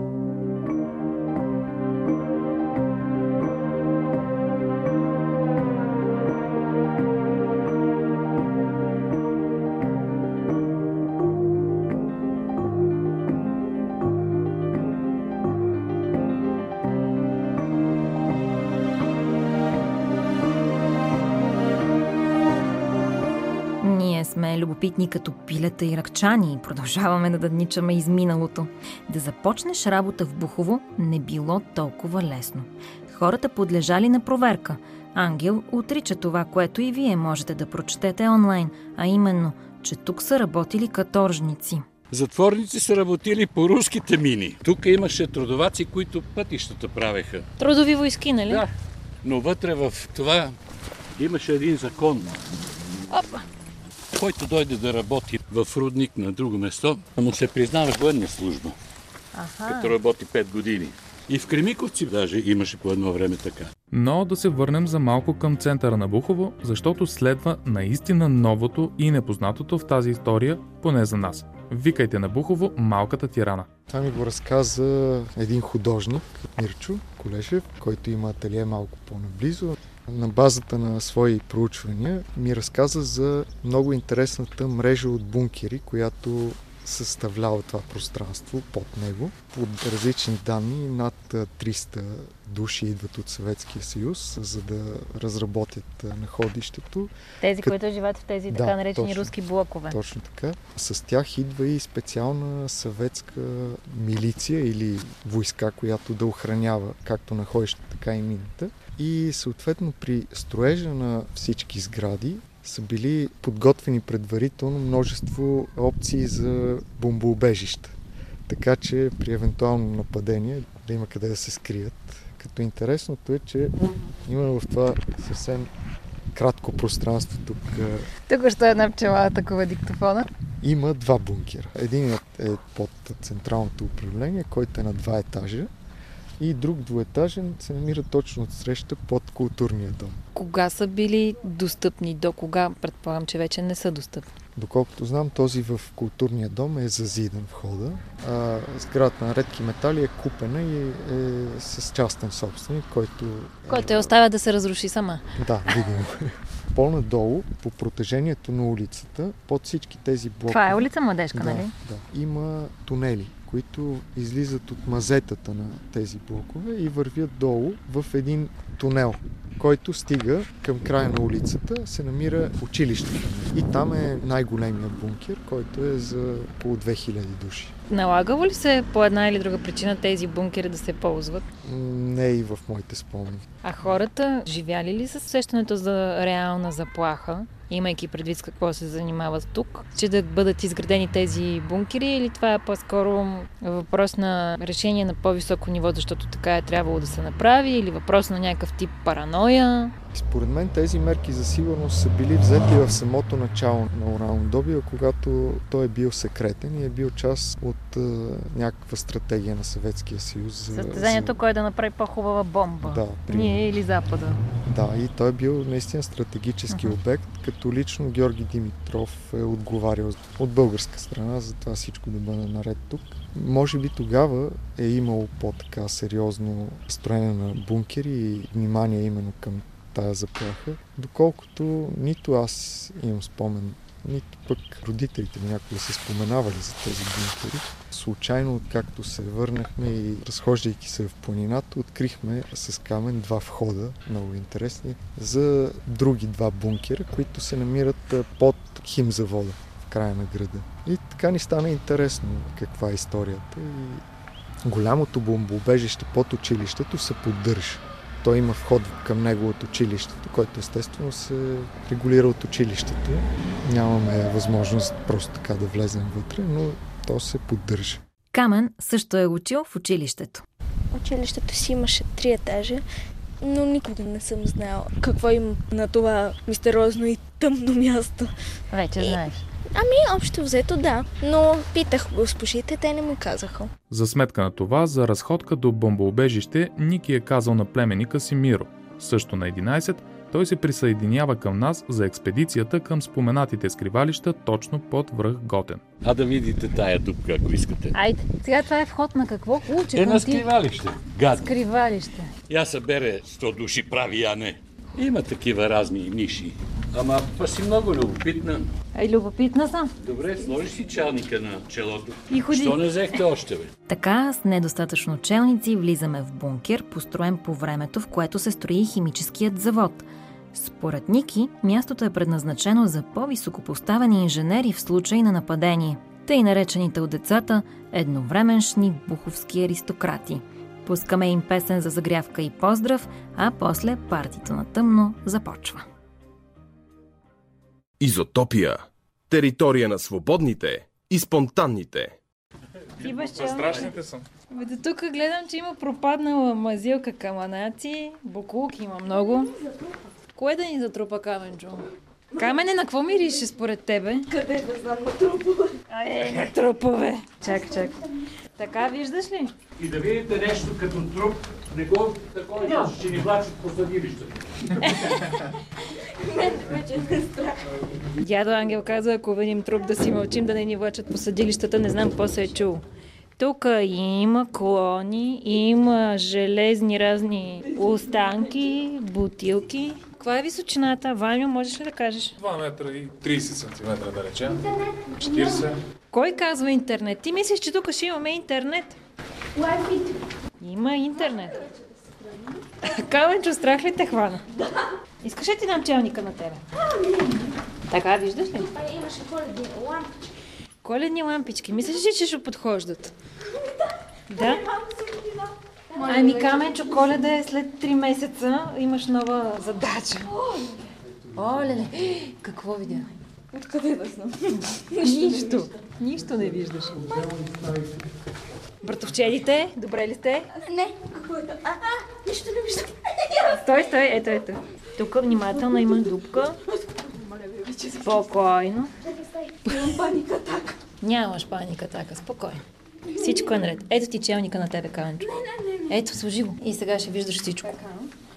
Любопитни като пилета и ръкчани и продължаваме да дъдничаме из миналото. Да започнеш работа в Бухово не било толкова лесно. Хората подлежали на проверка. Ангел отрича това, което и вие можете да прочетете онлайн, а именно, че тук са работили каторжници. Затворници са работили по руските мини. Тук имаше трудоваци, които пътищата правеха. Трудови войски, нали? Да. Но вътре в това имаше един закон, Опа! Който дойде да работи в рудник на друго место, му се признава военна служба, Аха. като работи 5 години. И в Кремиковци даже имаше по едно време така. Но да се върнем за малко към центъра на Бухово, защото следва наистина новото и непознатото в тази история, поне за нас. Викайте на Бухово малката тирана. Това ми го разказа един художник, Мирчо Колешев, който има ателие малко по-наблизо. На базата на свои проучвания ми разказа за много интересната мрежа от бункери, която съставлява това пространство под него. Под различни данни над 300 души идват от Съветския съюз, за да разработят находището. Тези, Кът- които живеят в тези Да, така наречени точно. руски блокове. Точно така. С тях идва и специална съветска милиция или войска, която да охранява както находището, така и мината. И съответно при строежа на всички сгради са били подготвени предварително множество опции за бомбоубежища. Така че при евентуално нападение да има къде да се скрият. Като интересното е, че именно в това съвсем кратко пространство тук Тук ще една пчела атакува диктофона. има два бункера. Единият е под централното управление, който е на два етажа, и друг двуетажен се намира точно от среща под културния дом. Кога са били достъпни? До кога? Предполагам, че вече не са достъпни. Доколкото знам, този в културния дом е зазиден входа. А сградата на редки метали е купена и е с частен собственик, който... Който е оставя да се разруши сама. Да, видимо. По-надолу, по протежението на улицата, под всички тези блокове... Това е улица Младежка, да, нали? Да, има тунели, които излизат от мазетата на тези блокове и вървят долу в един тунел, който стига към края на улицата, се намира училището. И там е най-големия бункер, който е за около 2000 души. Налагало ли се по една или друга причина тези бункери да се ползват? Не и в моите спомени. А хората живяли ли с усещането за реална заплаха? Имайки предвид с какво се занимават тук, че да бъдат изградени тези бункери или това е по-скоро въпрос на решение на по-високо ниво, защото така е трябвало да се направи или въпрос на някакъв тип параноя? Според мен тези мерки за сигурност са били взети в самото начало на уралнодобива, когато той е бил секретен и е бил част от е, някаква стратегия на Съветския съюз. За, Състезанието, за... кой е да направи по-хубава бомба. Да, при... Ние или Запада. Да, и той е бил наистина стратегически uh-huh. обект, като лично Георги Димитров е отговарял от българска страна за това всичко да бъде наред тук. Може би тогава е имало по-така сериозно строене на бункери и внимание именно към тая заплаха, доколкото нито аз имам спомен, нито пък родителите ми някога са споменавали за тези бункери. Случайно, както се върнахме и разхождайки се в планината, открихме с камен два входа, много интересни, за други два бункера, които се намират под химзавода в края на града. И така ни стана интересно каква е историята. И голямото бомбоубежище под училището се поддържа той има вход към него от училището, който естествено се регулира от училището. Нямаме възможност просто така да влезем вътре, но то се поддържа. Камен също е учил в училището. Училището си имаше три етажа, но никога не съм знала какво има на това мистериозно и тъмно място. Вече и... знаеш. Ами, общо взето да, но питах госпожите, те не ми казаха. За сметка на това, за разходка до бомбоубежище Ники е казал на племеника си Миро. Също на 11, той се присъединява към нас за експедицията към споменатите скривалища точно под връх Готен. А да видите тая дупка, ако искате. Айде, сега това е вход на какво? Уче, е на скривалище. Гад. Скривалище. Я събере 100 души прави, а не. Има такива разни ниши. Ама па си много любопитна. Ай, любопитна съм. Добре, сложи си челника на челото. И ходи. Що не взехте още, бе? Така, с недостатъчно челници, влизаме в бункер, построен по времето, в което се строи химическият завод. Според Ники, мястото е предназначено за по-високопоставени инженери в случай на нападение. Тъй наречените от децата едновременшни буховски аристократи – Пускаме им песен за загрявка и поздрав, а после партито на тъмно започва. Изотопия. Територия на свободните и спонтанните. Ти беше Страшните съм. Бе, до тук гледам, че има пропаднала мазилка каманаци, буклук има много. Кое да ни затрупа Каменджо? Камене, на какво мирише според тебе? Къде да знам на трупове? Ай, на трупове. Чак, чак. Така виждаш ли? И да видите нещо като труп, не го такова, yeah. ще ни влачат по съдилището. <laughs> Страх. Дядо Ангел каза, ако видим труп да си мълчим, да не ни влачат по съдилищата, не знам какво се е чул. Тук има клони, има железни разни останки, бутилки. Каква е височината? Ваню, можеш ли да кажеш? 2 метра и 30 см да речем. 40. Кой казва интернет? Ти мислиш, че тук ще имаме интернет? Има интернет. Каменчо, страх ли те хвана? Да. Искаш ли ти дам челника на тебе? Така, виждаш ли? Имаше коледни лампички. Коледни лампички. Мислиш ли, че ще подхождат? Да? Ами Каменчо, коледа е след 3 месеца. Имаш нова задача. Оле, какво видя? Откъде да знам? <laughs> Нищо. Нищо не виждаш. Братовчедите, добре ли сте? Не, какво е А, а, нищо не виждам. <laughs> Стой, стой, ето, ето. Тук внимателно има дупка. Спокойно. Имам паника атака. Нямаш паника атака, спокойно. Всичко е наред. Ето ти челника на тебе, Канчо. Не, не, не, Ето, сложи го. И сега ще виждаш всичко.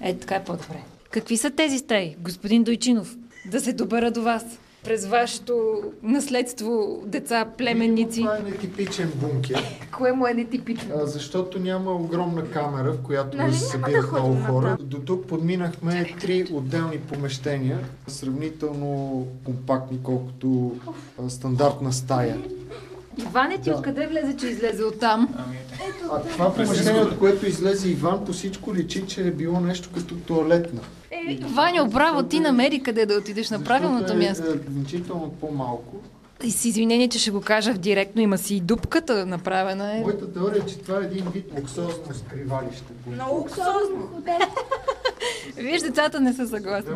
Ето, така е по-добре. Какви са тези стаи, господин Дойчинов? Да се добера до вас. През вашето наследство, деца, племенници. Това е нетипичен бункер. Кое му е нетипично? А, защото няма огромна камера, в която Нали да се събират да много хора. До тук подминахме три отделни помещения, сравнително компактни, колкото а, стандартна стая. Иване, ти Да. откъде влезе, че излезе оттам? А това помещение, от което излезе Иван, по всичко личи, че е било нещо като туалетна. Ваня, браво, ти намери къде да отидеш на правилното Защото е, място. е, значително по-малко. И с извинение, че ще го кажа директно, има си и дупката направена е. Моята теория е, че това е един вид луксозно скривалище. Много луксозно хотел. <laughs> Виж, децата не са съгласни.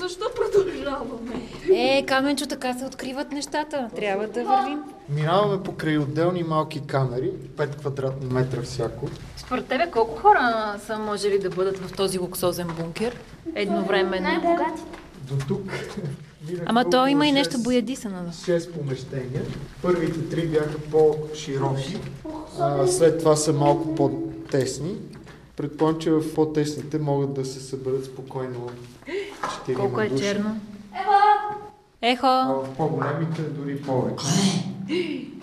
Защо продължаваме? Е, Каменчо, така се откриват нещата. Трябва да вървим. Минаваме покрай отделни малки камери, 5 квадратни метра всяко. Според тебе колко хора са можели да бъдат в този луксозен бункер едновременно? Най-богатите. До тук. <laughs> Ама то има и шест- нещо боядисано. 6 помещения. Първите три бяха по-широки, а след това са малко по-тесни. Предполагам, че в по-тесните могат да се съберат спокойно 4 Колко е души. черно? А Ехо! в по-големите дори повече.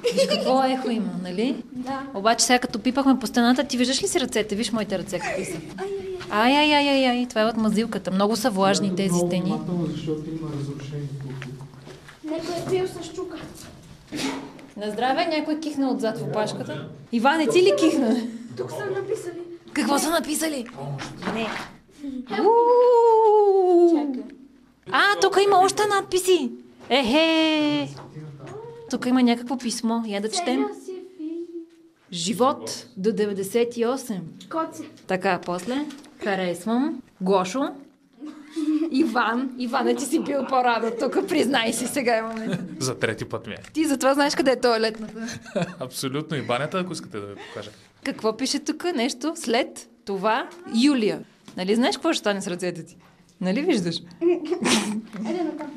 Виж какво ехо има, нали? Да. Обаче сега като пипахме по стената, ти виждаш ли си ръцете? Виж моите ръце какви са. Ай, ай, ай, ай, ай, това е от мазилката. Много са влажни тези Много стени. защото има разрушени тук. Някой е бил с чука. На здраве, някой кихна отзад в опашката. Иване, ти ли кихна? Тук са написали. Какво са написали? Не. А, тук има още надписи. Ехе! Тук има някакво писмо. Я да четем. Живот до 98. Коци. Така, после. Харесвам. Гошо. Иван. Иване, ти си бил по-рано тук. Признай си сега е момент. За трети път ми е. Ти затова знаеш къде е туалетната. <laughs> Абсолютно и банята, ако искате да ви покажа. Какво пише тук? Нещо след това Юлия. Нали знаеш какво ще стане с ръцете ти? Нали виждаш? Еде на там.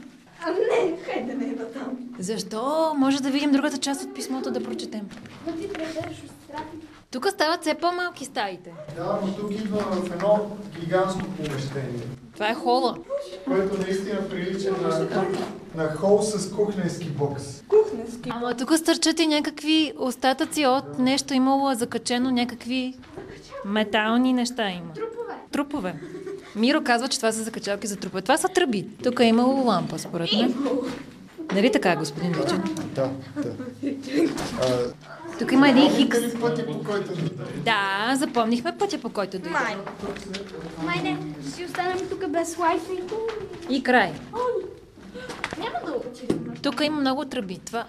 А не, хайде не е на там. Защо? Може да видим другата част от писмото да прочетем. Да ти страни. Тук стават все по-малки стаите. Да, но тук идваме в едно гигантско помещение, Това е хола. което наистина прилича на, на хол с кухненски бокс. Кухненски. Ама тук стърчат и някакви остатъци от нещо имало закачено, някакви метални неща има. Трупове. Трупове. Миро казва, че това са закачалки за трупове. Това са тръби. Тук е имало лампа, според мен. Нали така, господин Вичин? Да, да. А, Тук има един хикс. пътя по който Да, запомнихме пътя, по който дойде. Май. Май не, ще си останем тук без лайфа и край. Няма да. Тук има много тръби. Това...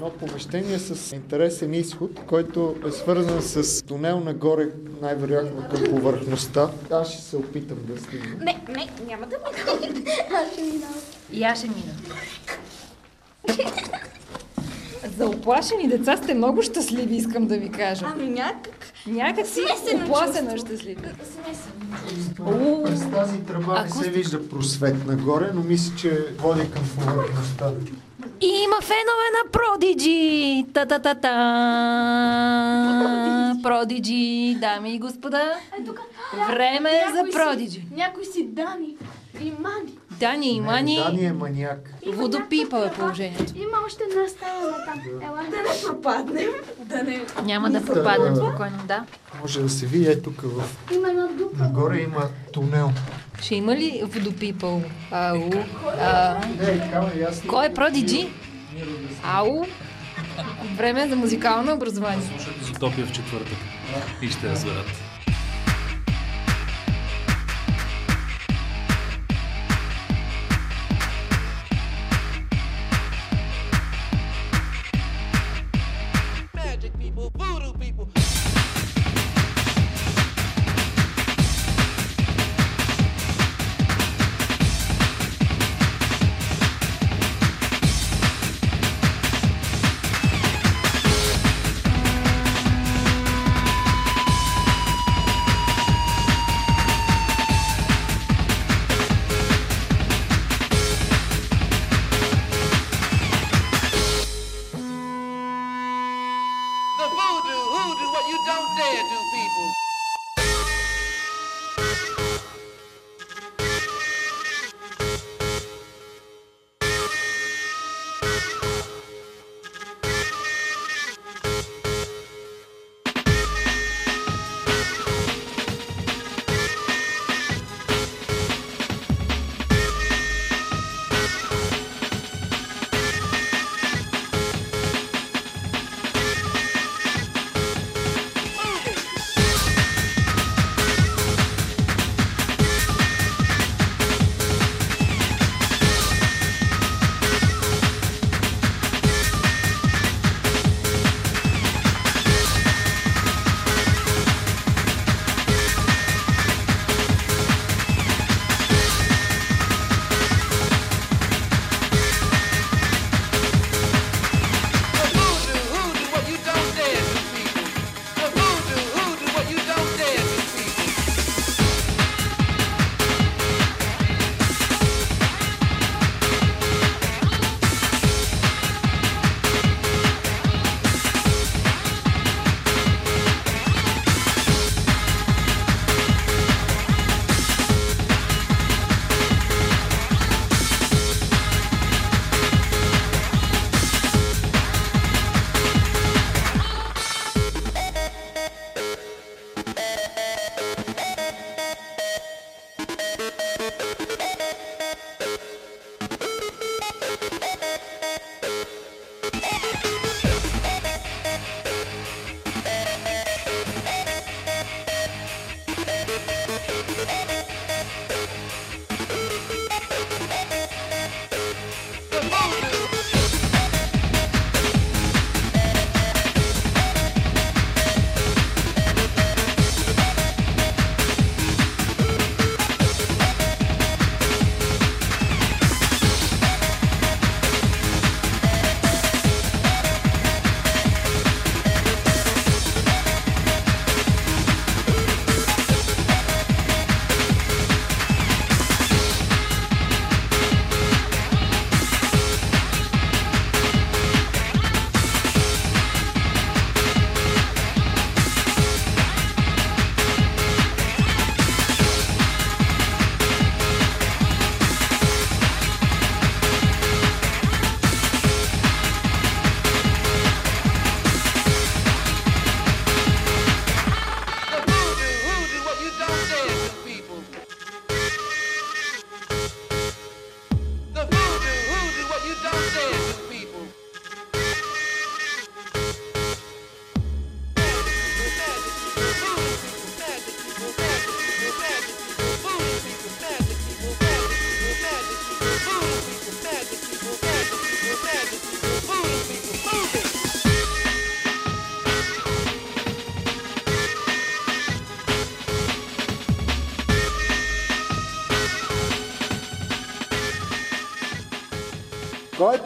едно помещение с интересен изход, който е свързан с тунел нагоре, най-вероятно към повърхността. Аз ще се опитам да стигна. Не, не, няма да минавам. Аз ще минавам. И аз ще мина. За оплашени деца сте много щастливи, искам да ви кажа. Ами някак. Някак си чувство. щастливи. Смесено. През тази тръба не се вижда просвет нагоре, но мисля, че води към повърхността. И има фенове на Продиджи! Та-та-та-та! Продиджи, дами и господа. Е, тук. Време е за Продиджи. Някой си Дани и Мани. Дани и Мани. Дани е маняк. Водопипал е положението. Има още една стая на там. Ела. Да не пропаднем. Да не... Няма да пропаднем спокойно, да. Може да се види е тук в... Има една дупа. Нагоре има тунел. Ще има ли водопипал? Ау. А, такава е ясно. кой е Продиджи? Ау. Време е за музикално образование. Изотопия в четвъртък. И ще разберат.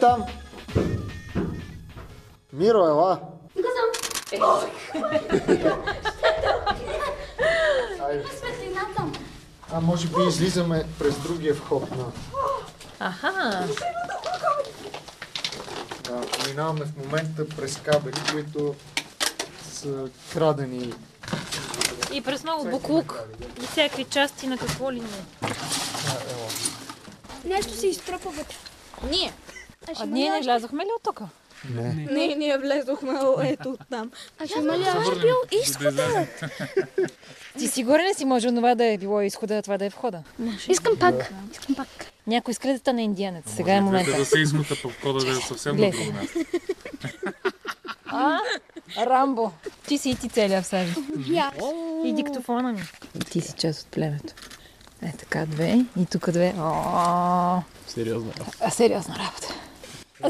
Там? Миро, ела. Тук съм. Айде. Светлината. А може би излизаме през другия вход на... Аха. Да, минаваме в момента през кабели, които са крадени. И през много буклук. И всякакви части на какво ли не. Нещо се изтръпва вътре. Ние. А ние не влязохме ли от тук? Не. Не, ние влезохме ето от там. А ще има ли още бил изхода? Ти сигурен ли си може това да е било изхода, а това да е входа? Искам пак. Искам пак. Някой иска да стане индианец. Сега е момента. Да се измута по входа да е съвсем на друго място. А, Рамбо. Ти си и ти целия в себе. И диктофона ми. Ти си част от племето. Е така, две. И тук две. О, Сериозно. а, сериозна работа.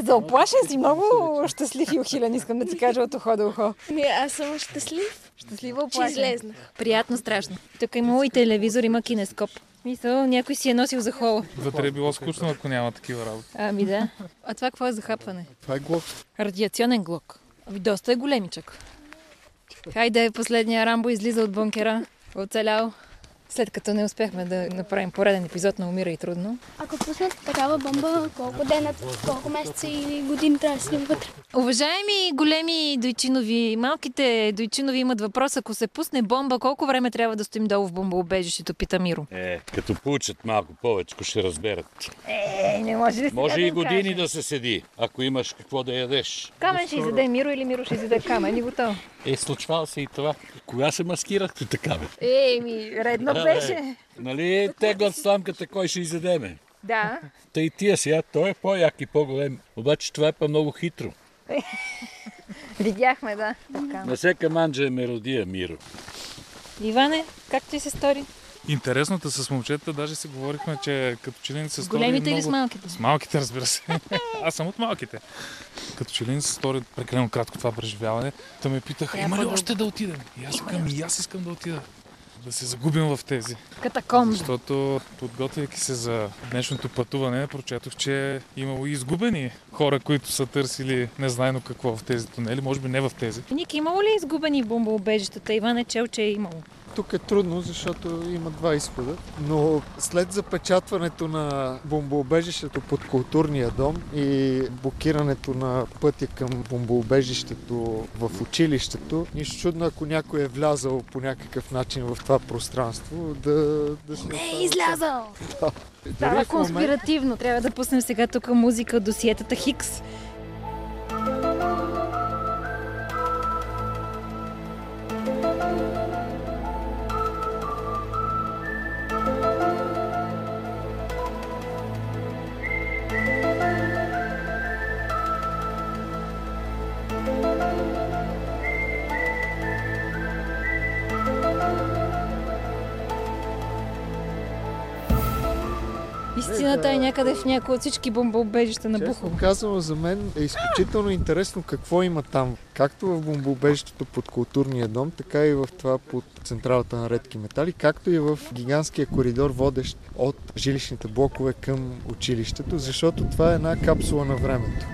За оплашен си много щастлив и ухилен, искам да ти кажа от ухо до ухо. Не, аз съм щастлив. Щастлива Че оплашен. излезнах. Приятно, страшно. Тук има и телевизор, има кинескоп. Мисъл, някой си е носил за хола. Вътре е било скучно, ако няма такива работи. Ами да. А това какво е за хапване? Това е глок. Радиационен глок. Ами доста е големичък. Хайде, последния Рамбо излиза от бункера. Оцелял. След като не успяхме да направим пореден епизод на Умира и трудно. Ако пуснат такава бомба, колко дена, колко месеца или години трябва да си вътре? Уважаеми големи дойчинови, малките дойчинови имат въпрос. Ако се пусне бомба, колко време трябва да стоим долу в бомбоубежището, пита Миро. Е, като получат малко повече, ще разберат. Е, не може ли Може сега и да години кажем? да се седи, ако имаш какво да ядеш. Камен ще изяде Миро или Миро ще изяде камен и готово. Е, случвало се и това. Кога се маскирахте така, бе? Е, ми, редно Да, беше. бе. Нали теглят сламката, кой ще изядеме? Да. Та и тия сега, той е по-як и по-голем. Обаче това е па много хитро. Видяхме, да. Така. На всека манджа е меродия, Миро. Иване, как ти се стори? Интересното с момчета, даже си говорихме, че като че ли се стори големите или много... с малките? С малките, разбира се. <laughs> Аз съм от малките. Като че ли се стори прекалено кратко това преживяване, та ме питаха, има ли да- още да отидем? И аз викам, и аз искам да отида. Да се загубим в тези. Катакомби. Защото, подготвяйки се за днешното пътуване, прочетох, че е имало и изгубени хора, които са търсили незнайно какво в тези тунели. Може би не в тези. Ник, имало ли изгубени бомбоубежищата? Иван е чел, че е имало. Тук е трудно, защото има два изхода, но след запечатването на бомбоубежището под културния дом и блокирането на пътя към бомбоубежището в училището, нищо чудно, ако някой е влязал по някакъв начин в това пространство, да, да се Не е излязал! Да. Става конспиративно. Трябва да пуснем сега тук музика от досиетата Хикс. Истината е някъде в някои от всички бомбоубежища на Бухово. казано, за мен е изключително интересно какво има там. Както в бомбоубежището под културния дом, така и в това под централата на редки метали, както и в гигантския коридор, водещ от жилищните блокове към училището, защото това е една капсула на времето.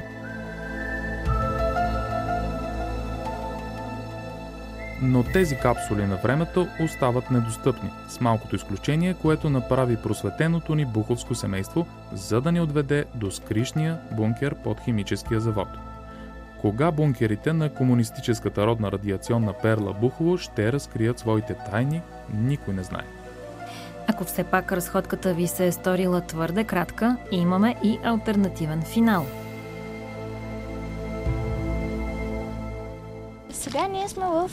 Но тези капсули на времето остават недостъпни, с малкото изключение, което направи просветеното ни буховско семейство, за да ни отведе до скришния бункер под химическия завод. Кога бункерите на комунистическата родна радиационна перла Бухово ще разкрият своите тайни, никой не знае. Ако все пак разходката ви се е сторила твърде кратка, имаме и альтернативен финал. Сега ние сме в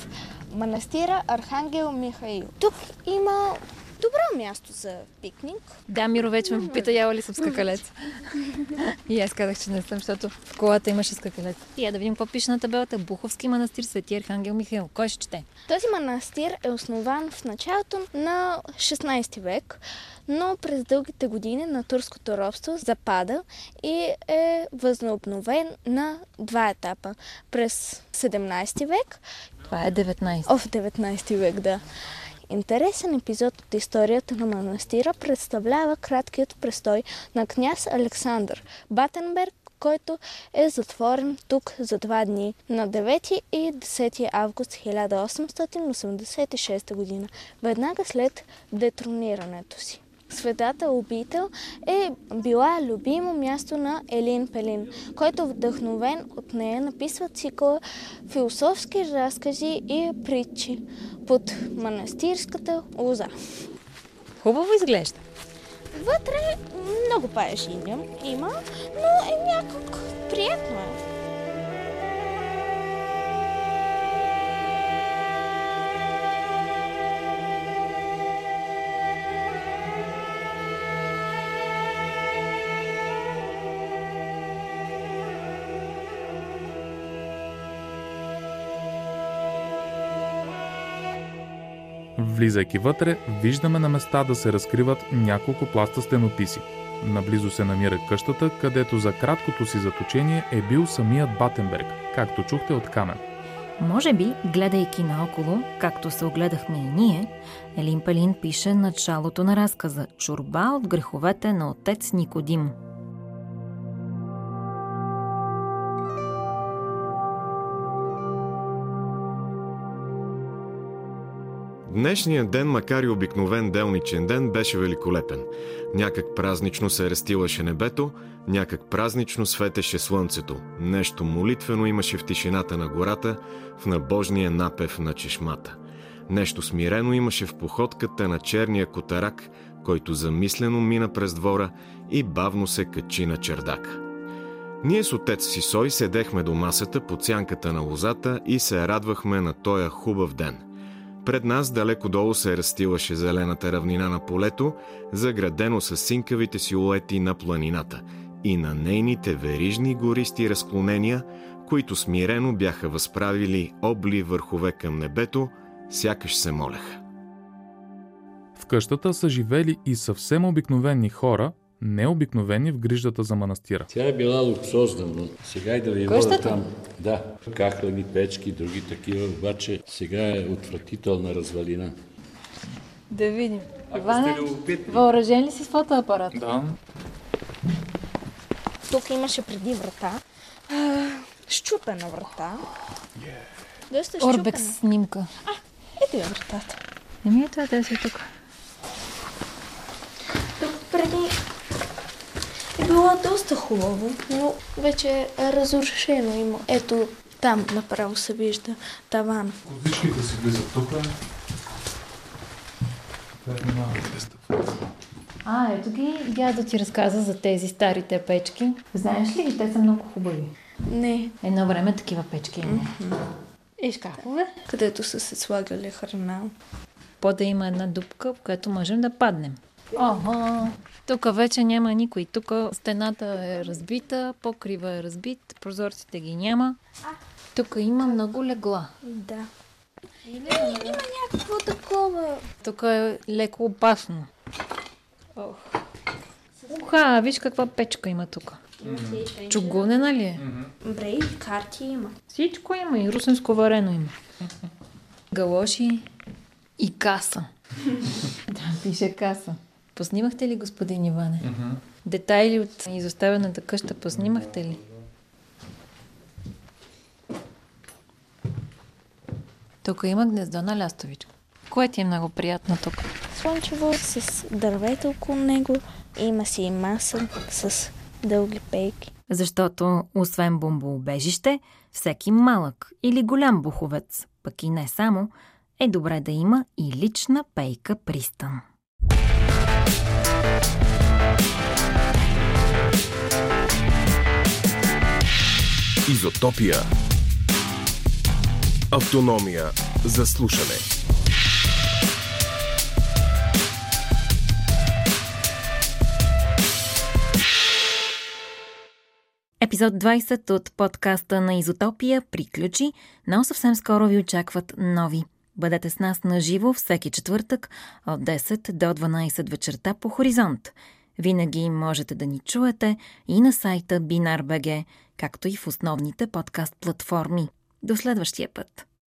манастира Архангел Михаил. Тук има добро място за пикник. Да, Миро вече ме попита, яла ли съм скакалец. И аз казах, че не съм, защото в колата имаше скакалец. И я да видим какво пише на табелата. Буховски манастир Свети Архангел Михаил. Кой ще чете? Този манастир е основан в началото на 16 век, но през дългите години на турското робство запада и е възобновен на два етапа. През 17 век. Това е 19. О, в 19 век, да. Интересен епизод от историята на манастира представлява краткият престой на княз Александър Батенберг, който е затворен тук за два дни на 9 и 10 август 1886 година, веднага след детронирането си. Светата обител е била любимо място на Елин Пелин, който вдъхновен от нея написва цикъла философски разкази и притчи под манастирската лоза. Хубаво изглежда. Вътре много паеши има, но е някак приятно е. Влизайки вътре, виждаме на места да се разкриват няколко пласта стенописи. Наблизо се намира къщата, където за краткото си заточение е бил самият Батенберг, както чухте от Камен. Може би, гледайки наоколо, както се огледахме и ние, Елин Пелин пише началото на разказа «Чурба от греховете на отец Никодим». Днешният ден, макар и обикновен делничен ден, беше великолепен. Някак празнично се рестилаше небето, някак празнично светеше слънцето. Нещо молитвено имаше в тишината на гората, в набожния напев на чешмата. Нещо смирено имаше в походката на черния котарак, който замислено мина през двора и бавно се качи на чердака. Ние с отец си Сой седехме до масата под сянката на лозата и се радвахме на тоя хубав ден. Пред нас далеко долу се разстилаше зелената равнина на полето, заградено с синкавите силуети на планината и на нейните верижни гористи разклонения, които смирено бяха възправили обли върхове към небето, сякаш се молеха. В къщата са живели и съвсем обикновени хора, необикновени в грижата за манастира. Тя е била луксозна, но сега и да ви вода там. Да, кахлени печки, други такива, обаче сега е отвратителна развалина. Да видим. Иване, въоръжен ли си с фотоапарат? Да. Тук имаше преди врата. Щупена врата. Доста щупена. Орбекс снимка. А, ето е вратата. Еми ето е тези тук. Тук преди е било доста хубаво, но вече е разрушено има. Ето там направо се вижда таван. Козичките си влизат тук. А, ето ги, дядо ти разказа за тези старите печки. Знаеш ли ги? Те са много хубави. Не. Едно време такива печки има. И шкафове. Където са се слагали храна. По да има една дупка, в която можем да паднем. Ого, тук вече няма никой. Тук стената е разбита, покрива е разбит, прозорците ги няма. Тук има много легла. Да. Е, има някакво такова. Тук е леко опасно. Ох. Уха, виж каква печка има тук. Чугунена ли е? Бре, и карти има. Всичко има и русенско варено има. Галоши и каса. <laughs> да, пише каса. Поснимахте ли, господин Иване? Мгм. Детайли от изоставената къща поснимахте ли? Тук има гнездо на лястовичка. Кое ти е много приятно тук? Слънчево с дървета около него. Има си и маса с дълги пейки. Защото, освен бомбоубежище, всеки малък или голям буховец, пък и не само, е добре да има и лична пейка пристан. Изотопия. Автономия за слушане. Епизод 20 от подкаста на Изотопия приключи, но съвсем скоро ви очакват нови. Бъдете с нас на живо всеки четвъртък от 10 до 12 вечерта по Хоризонт. Винаги можете да ни чуете и на сайта Binar.bg, както и в основните подкаст платформи. До следващия път!